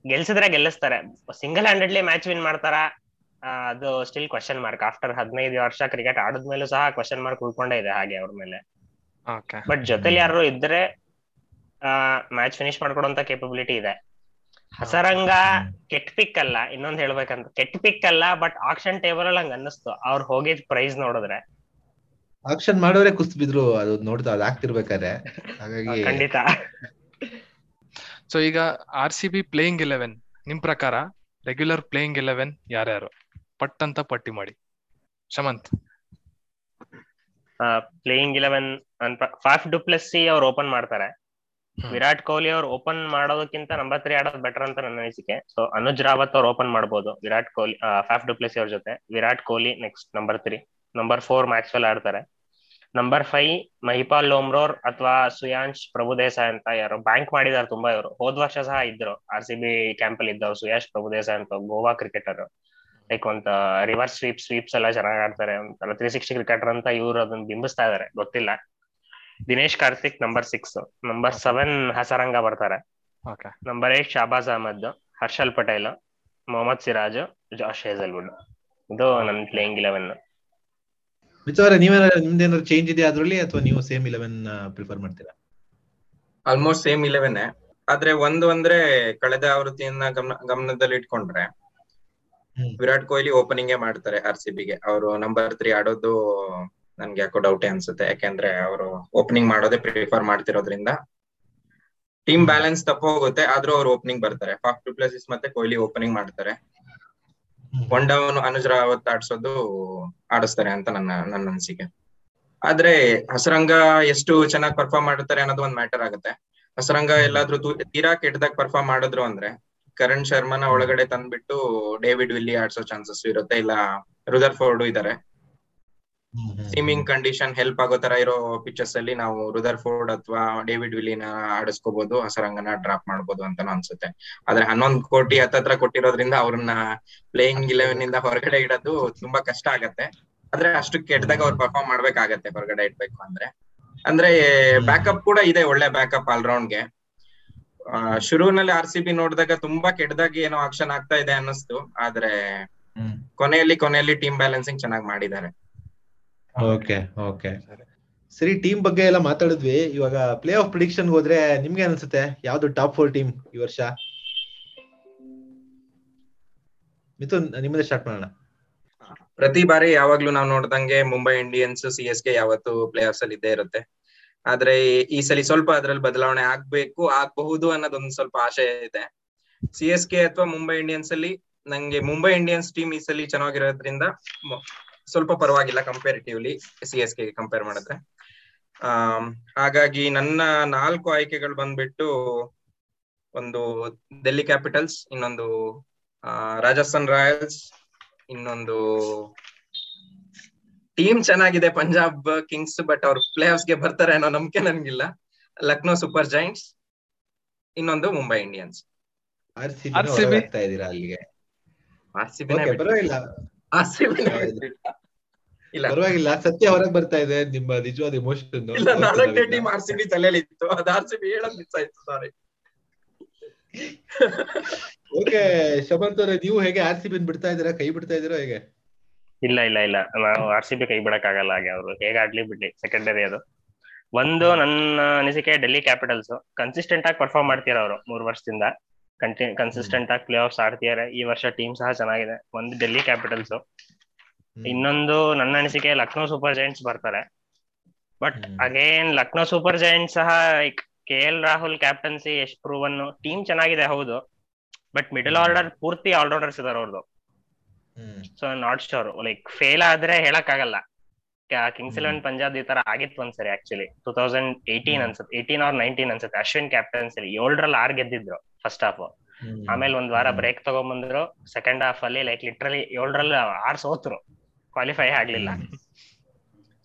ಗೆಲ್ಸಿದ್ರೆ ಗೆಲ್ಲಿಸ್ತಾರೆ. ಸಿಂಗಲ್ ಹ್ಯಾಂಡೆಡ್ಲಿ ಮ್ಯಾಚ್ ವಿನ್ ಮಾಡ್ತಾರ? ಅದು ಸ್ಟಿಲ್ ಕ್ವಶನ್ ಮಾರ್ಕ್ ಆಫ್ಟರ್ ಹದಿನೈದು ವರ್ಷ ಕ್ರಿಕೆಟ್ ಆಡಿದ್ಮೇಲೂ ಸಹ ಕ್ವಶನ್ ಮಾರ್ಕ್ ಉಳ್ಕೊಂಡೇ ಇದೆ ಹಾಗೆ ಅವ್ರ ಮೇಲೆ. ಬಟ್ ಜೊತೆಲಿ ಯಾರು ಇದ್ರೆ ಮ್ಯಾಚ್ ಫಿನಿಶ್ ಮಾಡ್ಕೊಡೋಂತ ಕೇಪಬಿಲಿಟಿ ಇದೆ. ಹಸರಂಗ. ಕೆಟ್ ಪಿಕ್ ಅಲ್ಲ ಇನ್ನೊಂದ್ ಹೇಳ್ಬೇಕಂತ. ಕೆಟ್ ಪಿಕ್ ಅಲ್ಲ ಬಟ್ ಆಕ್ಷನ್ ಟೇಬಲ್ ಅಲ್ಲಿ ಹಂಗ ಅನ್ನಿಸ್ತು. ಅವ್ರು ಹೋಗಿದ್ ಪ್ರೈಸ್ ನೋಡಿದ್ರೆ. ಆಕ್ಷನ್ ಮಾಡೋರೆ ಕುಸ್ ಬಿದ್ರು ಅದು ನೋಡ್ತಾ ಅದ್ ಆಗ್ತಿರ್ಬೇಕಾದ್ರೆ. ಹಾಗಾಗಿ ಖಂಡಿತ. ಸೊ ಈಗ R C B playing eleven ನಿಮ್ ಪ್ರಕಾರ ರೆಗ್ಯುಲರ್ ಪ್ಲೇಯಿಂಗ್ ಇಲೆವೆನ್ ಯಾರ್ಯಾರು? ಪಟ್ ಅಂತ ಪಟ್ಟಿ ಮಾಡಿ. Shamanth. Playing eleven Faf du Plessis ಅವ್ರು ಓಪನ್ ಮಾಡ್ತಾರೆ. ವಿರಾಟ್ ಕೊಹ್ಲಿ ಅವ್ರು ಓಪನ್ ಮಾಡೋದಕ್ಕಿಂತ ನಂಬರ್ ತ್ರೀ ಆಡೋದು ಬೆಟರ್ ಅಂತ ನನ್ನ ಅನಿಸಿಕೆ. ಸೊ ಅನುಜ್ ರಾವತ್ ಅವ್ರು ಓಪನ್ ಮಾಡ್ಬೋದು. ವಿರಾಟ್ ಕೊಹ್ಲಿ ಫಾಫ್ ಡುಪ್ಲೆಸ್ಸಿ ಅವ್ರ ಜೊತೆ. Virat Kohli next number three number four Maxwell ಆಡ್ತಾರೆ. ನಂಬರ್ ಫೈವ್ ಮಹಿಪಾಲ್ ಲೋಮ್ರೋರ್ ಅಥವಾ ಸುಯಾಂಶ್ ಪ್ರಭುದೇಸಾಯ್ ಅಂತ ಯಾರು ಬ್ಯಾಂಕ್ ಮಾಡಿದಾರೆ ತುಂಬಾ ಇವರು. ಹೋದ್ ವರ್ಷ ಸಹ ಇದ್ರು. ಆರ್ ಸಿ ಬಿ ಕ್ಯಾಂಪ್ ಅಲ್ಲಿ ಇದ್ದವ್ರು ಸುಯಾಶ್ ಪ್ರಭುದೇಸಾಯ್ ಅಂತ ಗೋವಾ ಕ್ರಿಕೆಟರ್ ಲೈಕ್ ಒಂದ್ ರಿವರ್ಸ್ ಸ್ವೀಪ್ ಸ್ವೀಪ್ಸ್ ಎಲ್ಲ ಚೆನ್ನಾಗಿ ಆಡ್ತಾರೆ. ಒಂಥರ ತ್ರೀ ಸಿಕ್ಸ್ಟಿ ಕ್ರಿಕೆಟರ್ ಅಂತ ಇವ್ರು ಅದನ್ನ ಬಿಂಬಿಸ್ತಾ ಇದಾರೆ. ಗೊತ್ತಿಲ್ಲ. Dinesh Karthik number six number seven Hasaranga ಬರ್ತಾರೆ. Okay number eight Shahbaz Ahmed Harshal Patel Mohammed Siraj Josh Hazlewood ಇದು ನನ್ನ ಪ್ಲೇಯಿಂಗ್ ಇಲೆವೆನ್ ವಿಚಾರ ನೀವೇನಾದ್ರು ನಿಮ್ದೇನಾದ್ರು ಚೇಂಜ್ ಇದೆ ಅದರಲ್ಲಿ? ಅಥವಾ ನೀವು ಸೇಮ್ ಇಲೆವೆನ್ ಪ್ರಿಫರ್ ಮಾಡ್ತೀರಾ? ಆಲ್ಮೋಸ್ಟ್ ಸೇಮ್ ಇಲೆವೆನ್ ಆದ್ರೆ ಒಂದು ಅಂದ್ರೆ ಕಳೆದ ಆವೃತ್ತಿಯನ್ನ ಗಮನ ಗಮನದಲ್ಲಿ ಇಟ್ಕೊಂಡ್ರೆ. ವಿರಾಟ್ ಕೊಹ್ಲಿ ಓಪನಿಂಗ್ ಮಾಡ್ತಾರೆ ಆರ್ ಸಿ ಬಿಗೆ ಅವರು ನಂಬರ್ ತ್ರೀ ಆಡೋದು ನನ್ಗೆ ಯಾಕೋ ಡೌಟ್ ಅನ್ಸುತ್ತೆ. ಯಾಕೆಂದ್ರೆ ಅವರು ಓಪನಿಂಗ್ ಮಾಡೋದೇ ಪ್ರಿಫರ್ ಮಾಡ್ತಿರೋದ್ರಿಂದ. ಟೀಮ್ ಬ್ಯಾಲೆನ್ಸ್ ತಪ್ಪ ಹೋಗುತ್ತೆ ಆದ್ರೂ ಅವ್ರು ಓಪನಿಂಗ್ ಬರ್ತಾರೆ. ಫಾಫ್ ಪ್ಲೇಸಸ್ ಮತ್ತೆ ಕೊಹ್ಲಿ ಓಪನಿಂಗ್ ಮಾಡ್ತಾರೆ. ಒನ್ ಡೌನ್ ಅನುಜ್ ರಾವತ್ ಆಡ್ಸೋದು ಆಡಿಸ್ತಾರೆ ಅಂತ ನನ್ನ ನನ್ನ ಅನಿಸಿಕೆ. ಆದ್ರೆ ಹಸರಂಗ ಎಷ್ಟು ಚೆನ್ನಾಗಿ ಪರ್ಫಾರ್ಮ್ ಮಾಡ್ತಾರೆ ಅನ್ನೋದು ಒಂದ್ ಮ್ಯಾಟರ್ ಆಗುತ್ತೆ. ಹಸರಂಗ ಎಲ್ಲಾದ್ರೂ ತೀರಾ ಕೆಟ್ಟದಾಗ ಪರ್ಫಾರ್ಮ್ ಮಾಡಿದ್ರು ಅಂದ್ರೆ ಕರಣ್ ಶರ್ಮನ ಒಳಗಡೆ ತಂದ್ಬಿಟ್ಟು ಡೇವಿಡ್ ವಿಲ್ಲಿ ಆಡ್ಸೋ ಚಾನ್ಸಸ್ ಇರುತ್ತೆ. ಇಲ್ಲ ರುದರ್ ಫೋರ್ಡ್ ಇದಾರೆ ಸೀಮಿಂಗ್ ಕಂಡೀಷನ್ ಹೆಲ್ಪ್ ಆಗೋ ತರ ಇರೋ ಪಿಕ್ಚರ್ಸ್ ಅಲ್ಲಿ ನಾವು ರುದರ್ ಫೋರ್ಡ್ ಅಥವಾ ಡೇವಿಡ್ ವಿಲಿನ ಆಡಿಸ್ಕೋಬಹುದು ಹಸರಂಗನ ಡ್ರಾಪ್ ಮಾಡಬಹುದು ಅಂತ ಅನ್ಸುತ್ತೆ. ಆದ್ರೆ ಹನ್ನೊಂದ್ ಕೋಟಿ ಹತ್ತತ್ರ ಕೊಟ್ಟಿರೋದ್ರಿಂದ ಅವ್ರನ್ನ ಪ್ಲೇಯಿಂಗ್ ಇಲೆವೆನ್ ಇಂದ ಹೊರಗಡೆ ಇಡೋದು ತುಂಬಾ ಕಷ್ಟ ಆಗತ್ತೆ. ಆದ್ರೆ ಅಷ್ಟು ಕೆಟ್ಟದಾಗ ಅವ್ರು ಪರ್ಫಾರ್ಮ್ ಮಾಡ್ಬೇಕಾಗತ್ತೆ ಹೊರಗಡೆ ಇಡ್ಬೇಕು ಅಂದ್ರೆ. ಅಂದ್ರೆ ಬ್ಯಾಕಪ್ ಕೂಡ ಇದೆ ಒಳ್ಳೆ ಬ್ಯಾಕಪ್ ಆಲ್ರೌಂಡ್ಗೆ. ಶುರುವಿನಲ್ಲಿ ಆರ್ ಸಿ ಬಿ ನೋಡಿದಾಗ ತುಂಬಾ ಕೆಟ್ಟದಾಗಿ ಏನೋ ಆಕ್ಷನ್ ಆಗ್ತಾ ಇದೆ ಅನ್ನಿಸ್ತು. ಆದ್ರೆ ಕೊನೆಯಲ್ಲಿ ಕೊನೆಯಲ್ಲಿ ಟೀಮ್ ಬ್ಯಾಲೆನ್ಸಿಂಗ್ ಚೆನ್ನಾಗಿ ಮಾಡಿದ್ದಾರೆ. Okay okay. ಸರಿ ಟೀಮ್ ಬಗ್ಗೆ ಎಲ್ಲ ಮಾತಾಡಿದ್ವಿ. ಇವಾಗ ಪ್ಲೇ ಆಫ್ ಪ್ರಿಡಿಕ್ಷನ್ ಹೋದ್ರೆ ನಿಮ್ಗೆ ಅನ್ಸುತ್ತೆ? ಯಾವ್ದು ಟಾಪ್ ಫೋರ್ ಟೀಮ್ ಈ ವರ್ಷ? ಮಿಥುನ್ ನಿಮ್ಮದೇ ಸ್ಟಾರ್ಟ್ ಮಾಡೋಣ. ಪ್ರತಿ ಬಾರಿ ಯಾವಾಗ್ಲೂ ನಾವು ನೋಡ್ದಂಗೆ Mumbai Indians C S K ಯಾವತ್ತು ಪ್ಲೇ ಆಫ್ಸ್ ಅಲ್ಲಿ ಇದ್ದೇ ಇರುತ್ತೆ. ಆದ್ರೆ ಈ- ಸಲ ಸ್ವಲ್ಪ ಅದ್ರಲ್ಲಿ ಬದಲಾವಣೆ ಆಗ್ಬೇಕು, ಆಗ್ಬಹುದು ಅನ್ನೋದೊಂದು ಸ್ವಲ್ಪ ಆಶಯ ಇದೆ. ಸಿ ಎಸ್ ಕೆ ಅಥವಾ ಮುಂಬೈ ಇಂಡಿಯನ್ಸ್ ಅಲ್ಲಿ ನಂಗೆ ಮುಂಬೈ ಇಂಡಿಯನ್ಸ್ ಟೀಮ್ ಈ ಸಲ ಚೆನ್ನಾಗಿರೋದ್ರಿಂದ ಸ್ವಲ್ಪ ಪರವಾಗಿಲ್ಲ comparatively C S K compare ಮಾಡಿದ್ರೆ. ಆ ಹಾಗಾಗಿ ನನ್ನ ನಾಲ್ಕು ಆಯ್ಕೆಗಳು ಬಂದ್ಬಿಟ್ಟು ಒಂದು ಡೆಲ್ಲಿ ಕ್ಯಾಪಿಟಲ್ಸ್ ಇನ್ನೊಂದು ರಾಜಸ್ಥಾನ್ ರಾಯಲ್ಸ್ ಇನ್ನೊಂದು ಟೀಮ್ ಚೆನ್ನಾಗಿದೆ ಪಂಜಾಬ್ ಕಿಂಗ್ಸ್ ಬಟ್ ಅವ್ರು ಪ್ಲೇ ಗೆ ಬರ್ತಾರೆ ಅನ್ನೋ ನಂಬಿಕೆ ನನ್ಗಿಲ್ಲ. ಲಕ್ನೋ ಸೂಪರ್ ಜೈಂಟ್ಸ್ ಇನ್ನೊಂದು Mumbai Indians R C RCB? ಆಗ್ತಾ ಇದೀರಾ ಅಲ್ಲಿಗೆ? ಪರವಾಗಿಲ್ಲ. ಇಲ್ಲ. ಪರವಾಗಿಲ್ಲ ಸತ್ಯ ಹೊರಗ್ ಬರ್ತಾ ಇದೆ ನಿಮ್ಮ ನಿಜವಾದ emotion team R C B ತಲೆಯಲ್ಲಿ ಇತ್ತು ಅದು ಆರ್ ಸಿ ಬಿ ಮಿಸ್ ಆಯ್ತು ಸಾರಿ ಓಕೆ ಶಮಂತ್ ಅವ್ರೆ ನೀವು ಹೇಗೆ ಆರ್ ಸಿ ಬಿ ಬಿಡ್ತಾ ಇದೀರಾ ಕೈ ಬಿಡ್ತಾ ಇದೀರಾ ಹೇಗೆ? ಇಲ್ಲ ಇಲ್ಲ ಇಲ್ಲ. ನಾವು ಆರ್ ಸಿ ಬಿ ಕೈ ಬಿಡಕ್ ಆಗಲ್ಲ ಹಾಗೆ ಅವರು. ಹೇಗೆ ಆಡ್ಲಿ ಬಿಡ್ಲಿ ಸೆಕೆಂಡರಿ ಅದು. ಒಂದು ನನ್ನ ಅನಿಸಿಕೆ ಡೆಲ್ಲಿ ಕ್ಯಾಪಿಟಲ್ಸ್ ಕನ್ಸಿಸ್ಟೆಂಟ್ ಆಗಿ ಪರ್ಫಾರ್ಮ್ ಮಾಡ್ತೀರ ಅವರು ಮೂರ್ ವರ್ಷದಿಂದ. ಕಂಟಿ ಕನ್ಸಿಸ್ಟೆಂಟ್ ಆಗಿ ಪ್ಲೇ ಆಫ್ಸ್ ಆಡ್ತಿದ್ದಾರೆ ಈ ವರ್ಷ ಟೀಮ್ ಸಹ ಚೆನ್ನಾಗಿದೆ. ಒಂದು ಡೆಲ್ಲಿ ಕ್ಯಾಪಿಟಲ್ಸ್ ಇನ್ನೊಂದು ನನ್ನ ಅನಿಸಿಕೆ ಲಕ್ನೋ ಸೂಪರ್ ಜೈಂಟ್ಸ್ ಬರ್ತಾರೆ. But. Again Lucknow Super Giants ಸಹ like K L Rahul captaincy ಎಷ್ಟು ಪ್ರೂವನ್ ಟೀಮ್ ಚೆನ್ನಾಗಿದೆ ಹೌದು. ಬಟ್ ಮಿಡಲ್ ಆರ್ಡರ್ ಪೂರ್ತಿ ಆಲ್ರೌಂಡರ್ಸ್ ಇದಾರೆ ಅವ್ರದ್ದು. So not sure like fail ಆದ್ರೆ ಹೇಳಕ್ ಆಗಲ್ಲ ಕಿಂಗ್ಸ್. ಇಲೆವೆನ್ ಪಂಜಾಬ್ ಈ ತರ ಆಗಿತ್ತು ಒಂದ್ಸರಿ ಆಕ್ಚುಲಿ ಟೂ ತೌಸಂಡ್ ಏಯ್ಟೀನ್ ಹ್ಮ್. ಅನ್ಸುತ್ತೆ. ಏಯ್ಟೀನ್ ಆರ್ ನೈನ್ಟೀನ್ ಅನ್ಸುತ್ತೆ. ಅಶ್ವಿನ್ ಕ್ಯಾಪ್ಟನ್ಸಿ ಏಳರಲ್ಲಿ ಆರ್ ಗೆದ್ದಿದ್ರು ಫಸ್ಟ್ ಹಾಫ್. ಆಮೇಲೆ ಒಂದ್ ವಾರ. ಬ್ರೇಕ್ ತಗೊಂಡ್ಬಂದ್ರು ಸೆಕೆಂಡ್ ಹಾಫ್ ಅಲ್ಲಿ ಲೈಕ್ ಲಿಟ್ರಲಿ ಏಳರಲ್ಲಿ ಆರ್ ಸೋತ್ರು. ಕ್ವಾಲಿಫೈ ಆಗ್ಲಿಲ್ಲ.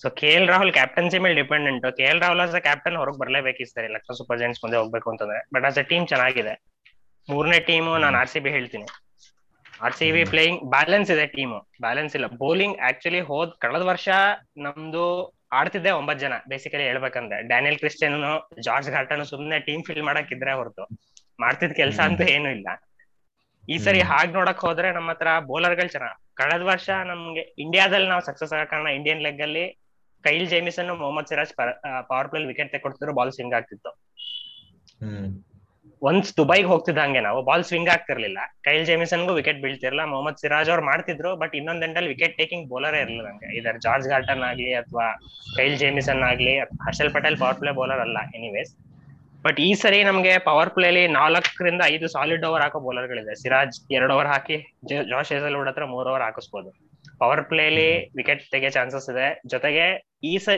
So K L Rahul captaincy ಮೇಲೆ dependent K L Rahul as a captain ಹೊರಗೆ ಬರ್ಲೇಬೇಕು ಈ ಸರಿ. ಲಕ್ನೋ ಸೂಪರ್ ಜೈಂಟ್ಸ್ ಮುಂದೆ ಹೋಗ್ಬೇಕು ಅಂತಂದ್ರೆ. ಬಟ್ ಆಸ್ ಅ ಟೀಮ್ ಚೆನ್ನಾಗಿದೆ. ಮೂರನೇ ಟೀಮು ನಾನು ಆರ್ ಸಿ ಬಿ ಹೇಳ್ತೀನಿ. R C B playing balance ಇದೆ ಟೀಮ್ ಬ್ಯಾಲೆನ್ಸ್ ಇಲ್ಲ. ಬೌಲಿಂಗ್ ಆಕ್ಚುಲಿ ಹೋದ್ ಕಳೆದ ವರ್ಷ ನಮ್ದು ಆಡ್ತಿದ್ದೆ ಒಂಬತ್ ಜನ. ಬೇಸಿಕಲಿ ಹೇಳ್ಬೇಕಂದ್ರೆ ಡ್ಯಾನಿಯಲ್ ಕ್ರಿಸ್ಟಿಯನ್ ಜಾರ್ಜ್ ಗಾರ್ಟನ್ ಸುಮ್ನೆ ಟೀಮ್ ಫಿಲ್ ಮಾಡಕ್ ಇದ್ರೆ ಹೊರತು. ಮಾಡ್ತಿದ್ ಕೆಲಸ ಅಂತ ಏನು ಇಲ್ಲ. ಈ ಸರಿ ಹಾಗೆ ನೋಡಕ್ ಹೋದ್ರೆ ನಮ್ಮ ಹತ್ರ ಬೌಲರ್ಗಳು ಚೆನ್ನಾಗ್ ಕಳೆದ ವರ್ಷ ನಮ್ಗೆ ಇಂಡಿಯಾದಲ್ಲಿ ನಾವು ಸಕ್ಸಸ್ ಆಗ ಕಾರಣ ಇಂಡಿಯನ್ ಲೆಗ್ ಅಲ್ಲಿ Kyle Jamieson Mohammed Siraj power play wicket ತೆಕೊಡ್ತಿದ್ರು ball swing ಆಗ್ತಿತ್ತು. ಒನ್ಸ್ ದುಬೈಗೆ ಹೋಗ್ತಿದ್ದಂಗೆ ನಾವು ಬಾಲ್ ಸ್ವಿಂಗ್ ಆಗ್ತಿರ್ಲಿಲ್ಲ. ಕೈಲ್ ಜೇಮಿಸನ್ಗೂ ವಿಕೆಟ್ ಬೀಳ್ತಿರ್ಲಿಲ್ಲ. ಮೊಹಮ್ಮದ್ ಸಿರಾಜ್ ಅವ್ರು ಮಾಡ್ತಿದ್ರು ಬಟ್ ಇನ್ನೊಂದ್ ಎಂಡಲ್ಲಿ ವಿಕೆಟ್ ಟೇಕಿಂಗ್ ಬೌಲರ್ ಇರಲಿಲ್ಲ ನಂಗೆ. ಇದರ್ ಜಾರ್ಜ್ ಗಾರ್ಟನ್ ಆಗ್ಲಿ ಅಥವಾ ಕೈಲ್ ಜೇಮಿಸನ್ ಆಗ್ಲಿ, Harshal Patel power play bowler ಅಲ್ಲ ಎನಿವೇಸ್ ಬಟ್ ಈ ಸರಿ ನಮ್ಗೆ ಪವರ್ ಪ್ಲೇಲಿ ನಾಲ್ಕರಿಂದ ಐದು ಸಾಲಿಡ್ ಓವರ್ ಹಾಕೋ ಬೌಲರ್ಗಳಿದೆ ಸಿರಾಜ್ ಎರಡು ಓವರ್ ಹಾಕಿ ಜಾಶ್ ಹೇಸಲ್ವುಡ್ ಹತ್ರ ಮೂರ್ ಓವರ್ ಹಾಕಿಸ್ಬೋದು. ಪವರ್ ಪ್ಲೇಲಿ ವಿಕೆಟ್ ತೆಗೆ ಚಾನ್ಸಸ್ ಇದೆ. ಜೊತೆಗೆ ಈ ಸ,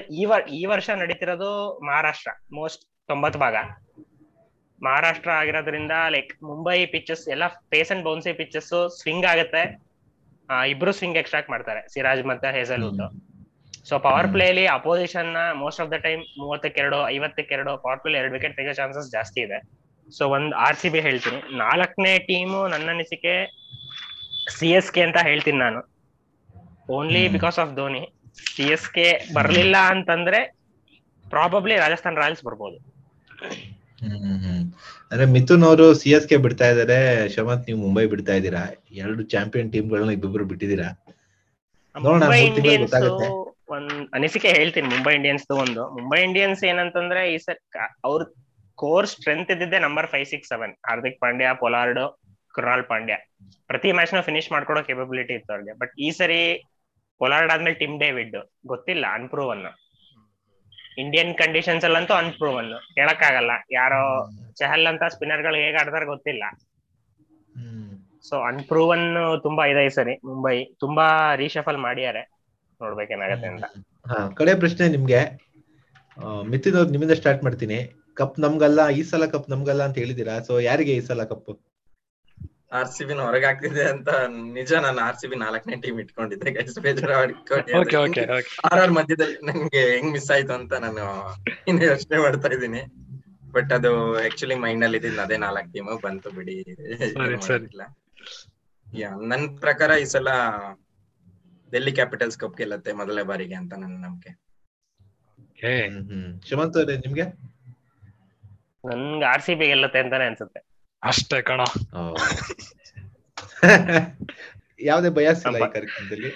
ಈ ವರ್ಷ ನಡೀತಿರೋದು ಮಹಾರಾಷ್ಟ್ರ ಮೋಸ್ಟ್ ತೊಂಬತ್ ಭಾಗ. ಮಹಾರಾಷ್ಟ್ರ ಆಗಿರೋದ್ರಿಂದ ಲೈಕ್ ಮುಂಬೈ ಪಿಚಸ್ ಎಲ್ಲ pace and bouncy pitches swing ಆಗುತ್ತೆ. ಇಬ್ರು ಸ್ವಿಂಗ್ ಎಕ್ಸ್ಟ್ರಾಕ್ಟ್ ಮಾಡ್ತಾರೆ ಸಿರಾಜ್ ಮತ್ತೆ ಹೇಸಲ್ವುಡ್ ಸೊ ಪವರ್ ಪ್ಲೇ ಅಲ್ಲಿ ಅಪೋಸಿಷನ್ನ ಮೋಸ್ಟ್ ಆಫ್ ದ ಟೈಮ್ ಮೂವತ್ತಕ್ಕೆರಡು ಐವತ್ತಕ್ಕೆರಡು ಪವರ್ ಪ್ಲೇ ಎರಡು ವಿಕೆಟ್ ತೆಗೆಯೋ ಚಾನ್ಸಸ್ ಜಾಸ್ತಿ ಇದೆ. ಸೊ ಒಂದ್ ಆರ್ ಸಿ ಬಿ ಹೇಳ್ತೀನಿ. ನಾಲ್ಕನೇ ಟೀಮು ನನ್ನ ಅನಿಸಿಕೆ ಸಿ ಎಸ್ ಕೆ ಅಂತ ಹೇಳ್ತೀನಿ ನಾನು. Only. Because of Dhoni. C S K ಬರ್ಲಿಲ್ಲ ಅಂತಂದ್ರೆ ಪ್ರಾಬಬ್ಲಿ ರಾಜಸ್ಥಾನ್ ರಾಯಲ್ಸ್ ಬರ್ಬೋದು. ಹ್ಮ್. ಅಂದ್ರೆ ಮಿಥುನ್ ಅವರು ಸಿ ಎಸ್ ಕೆ ಬಿಡ್ತಾ ಇದಾರೆ. ಶಮಂತ್ ನೀವು ಮುಂಬೈ ಬಿಡ್ತಾ ಇದ್ದೀರಾ? ಎರಡು ಚಾಂಪಿಯನ್ ಟೀಮ್ ಗಳನ್ನ ಇಬ್ಬಿಬ್ರು ಬಿಟ್ಟಿದ್ದೀರಾ. ಒಂದ್ ಅನಿಸಿಕೆ ಹೇಳ್ತೀನಿ ಮುಂಬೈ ಇಂಡಿಯನ್ಸ್ ಒಂದು. ಮುಂಬೈ ಇಂಡಿಯನ್ಸ್ ಏನಂತಂದ್ರೆ ಈ ಸರ್ ಅವ್ರ ಕೋರ್ ಸ್ಟ್ರೆಂತ್ ಇದ್ದಿದ್ದೆ number five six seven. Hardik Pandya Pollard Krunal Pandya. ಪ್ರತಿ ಮ್ಯಾಚ್ನ ಫಿನಿಶ್ ಮಾಡ್ಕೊಡೋ ಕೆಪಬಿಲಿಟಿ ಇತ್ತು ಅವ್ರಿಗೆ. ಬಟ್ ಈ ಸರಿ ಪೊಲಾರ್ಡ್ ಆದ್ಮೇಲೆ ಟಿಮ್ ಡೇವಿಡ್. ಗೊತ್ತಿಲ್ಲ ಅನ್ಪ್ರೂವನ್ ಇಂಡಿಯನ್ ಕಂಡೀಷನ್ಸ್ ಅಲ್ಲಂತೂ ಅನ್ಪ್ರೂವನ್ ಹೇಳಕ್ಕಾಗಲ್ಲ ಯಾರೋ ಚಹಲ್ ಅಂತ ಸ್ಪಿನ್ನರ್ಗಳು ಹೇಗ್ ಆಡ್ತಾರ ಗೊತ್ತಿಲ್ಲ. ಸೊ ಅನ್ಪ್ರೂವನ್ ತುಂಬಾ ಇದೆ ಸರಿ ಮುಂಬೈ. ತುಂಬಾ ರೀಶಫಲ್ ಮಾಡ್ಯಾರೆ. ನೋಡ್ಬೇಕೇನಾಗತ್ತೆ ಅಂತ. ಕಡೆ ಪ್ರಶ್ನೆ ನಿಮ್ಗೆ. ಮಿತಿನ್ ಅವ್ರು ನಿಮ್ಮಿಂದ ಸ್ಟಾರ್ಟ್ ಮಾಡ್ತೀನಿ. ಕಪ್ ನಮ್ಗಲ್ಲ, ಈ ಸಲ ಕಪ್ ನಮ್ಗಲ್ಲ ಅಂತ ಹೇಳಿದೀರಾ ಸೊ ಯಾರಿಗೆ ಈ ಸಲ ಕಪ್ ಆರ್ ಸಿ ಬಿನ ಹೊರಗೆ ಆಗ್ತಿದೆ ಅಂತ ನಿಜ ನಾನು ಆರ್ ಸಿ ಬಿ ನಾಲ್ಕನೇ ಟೀಮ್ ಇಟ್ಕೊಂಡಿದ್ದೆ ಗೈಸ್ ಬೇಜಾರು okay okay okay R R ಮಧ್ಯದಲ್ಲಿ ನಂಗೆ ಹೆಂಗ್ ಮಿಸ್ ಆಯ್ತು ಅಂತ ನಾನು ಇನ್ನು ಯೋಚನೆ ಮಾಡ್ತಾ ಇದ್ದೀನಿ. ಬಟ್ ಅದು ಆಕ್ಚುಲಿ ಮೈಂಡ್ ಅಲ್ಲಿ ಇದ್ದಿದ್ದು ಅದೇ ನಾಲ್ಕು ಟೀಮ್ ಬಂತು ಬಿಡಿ. ಸರಿ, ಸರಿ. ಯಾ ನನ್ ಪ್ರಕಾರ ಈ ಸಲ ಡೆಲ್ಲಿ ಕ್ಯಾಪಿಟಲ್ಸ್ ಕಪ್ ಗೆಲ್ಲತ್ತೆ ಮೊದಲನೇ ಬಾರಿಗೆ ಅಂತ ನನ್ನ ನಂಬಿಕೆ. ಹ್ಮ್ ಹ್ಮ್. ಶಿವಂತ್ ಅವ್ರೆ ನಿಮ್ಗೆ? ನನ್ಗೆ ಆರ್ ಸಿ ಬಿ ಗೆಲ್ಲತ್ತೆ ಅಂತಾನೆ ಅನ್ಸುತ್ತೆ. ಅಷ್ಟೇ ಕಣ. ಯಾವ್ದೇ ಬಯಸ್ ಇಲ್ಲ ಈ ಕಾರ್ಯಕ್ರಮದಲ್ಲಿ.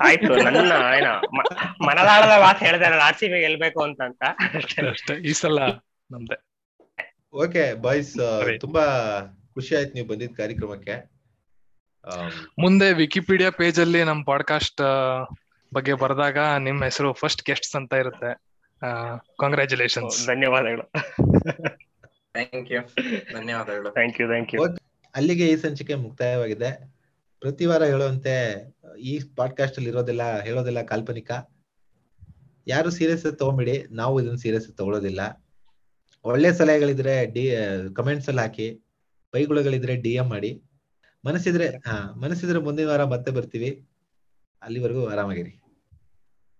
ಆಯ್ತು ನನ್ನ ಏನ ಮನದಾಳದ ಮಾತು ಹೇಳಿದೆ ನಾನು ಆರ್ ಸಿ ಬಿ ಗೆಲ್ಬೇಕು ಅಂತ ಅಂತ. ಅಷ್ಟೇ ಈ ಸಲ ನಮ್ದೆ. ಓಕೆ ಬಾಯ್ಸ್ ತುಂಬಾ ಖುಷಿ ಆಯ್ತು ನೀವು ಬಂದಿದ್ ಕಾರ್ಯಕ್ರಮಕ್ಕೆ. ಮುಂದೆ ವಿಕಿಪೀಡಿಯಾ ಪೇಜ್ ಅಲ್ಲಿ ನಮ್ ಪಾಡ್ಕಾಸ್ಟ್ ಬಗ್ಗೆ ಬರೆದಾಗ ನಿಮ್ ಹೆಸರು ಫಸ್ಟ್ ಗೆಸ್ಟ್ಸ್ ಅಂತ ಇರುತ್ತೆ. ಕಾಂಗ್ರ್ಯಾಚುಲೇಷನ್ಸ್ ಧನ್ಯವಾದಗಳು. ಥ್ಯಾಂಕ್ ಯು ಧನ್ಯವಾದಗಳು. ಥ್ಯಾಂಕ್ ಯು ಥ್ಯಾಂಕ್ ಯು ಅಲ್ಲಿಗೆ ಈ ಸಂಚಿಕೆ ಮುಕ್ತಾಯವಾಗಿದೆ. ಪ್ರತಿ ವಾರ ಹೇಳುವಂತೆ ಈ ಪಾಡ್ಕಾಸ್ಟ್ ಅಲ್ಲಿ ಇರೋದೆಲ್ಲ ಹೇಳೋದೆಲ್ಲ ಕಾಲ್ಪನಿಕ. ಯಾರು ಸೀರಿಯಸ್ ತಗೊಂಬಿಡಿ ನಾವು ಇದನ್ನ ಸೀರಿಯಸ್ ತಗೊಳ್ಳೋದಿಲ್ಲ. ಒಳ್ಳೆ ಸಲಹೆಗಳಿದ್ರೆ ಡಿ ಕಮೆಂಟ್ಸ್ ಅಲ್ಲಿ ಹಾಕಿ ಬೈಗುಳಗಳಿದ್ರೆ ಡಿ ಎಂ ಮಾಡಿ. ಮನಸ್ಸಿದ್ರೆ ಹಾ ಮನಸ್ಸಿದ್ರೆ ಮುಂದಿನ ವಾರ ಮತ್ತೆ ಬರ್ತೀವಿ. ಅಲ್ಲಿವರೆಗೂ ಆರಾಮಾಗಿರಿ.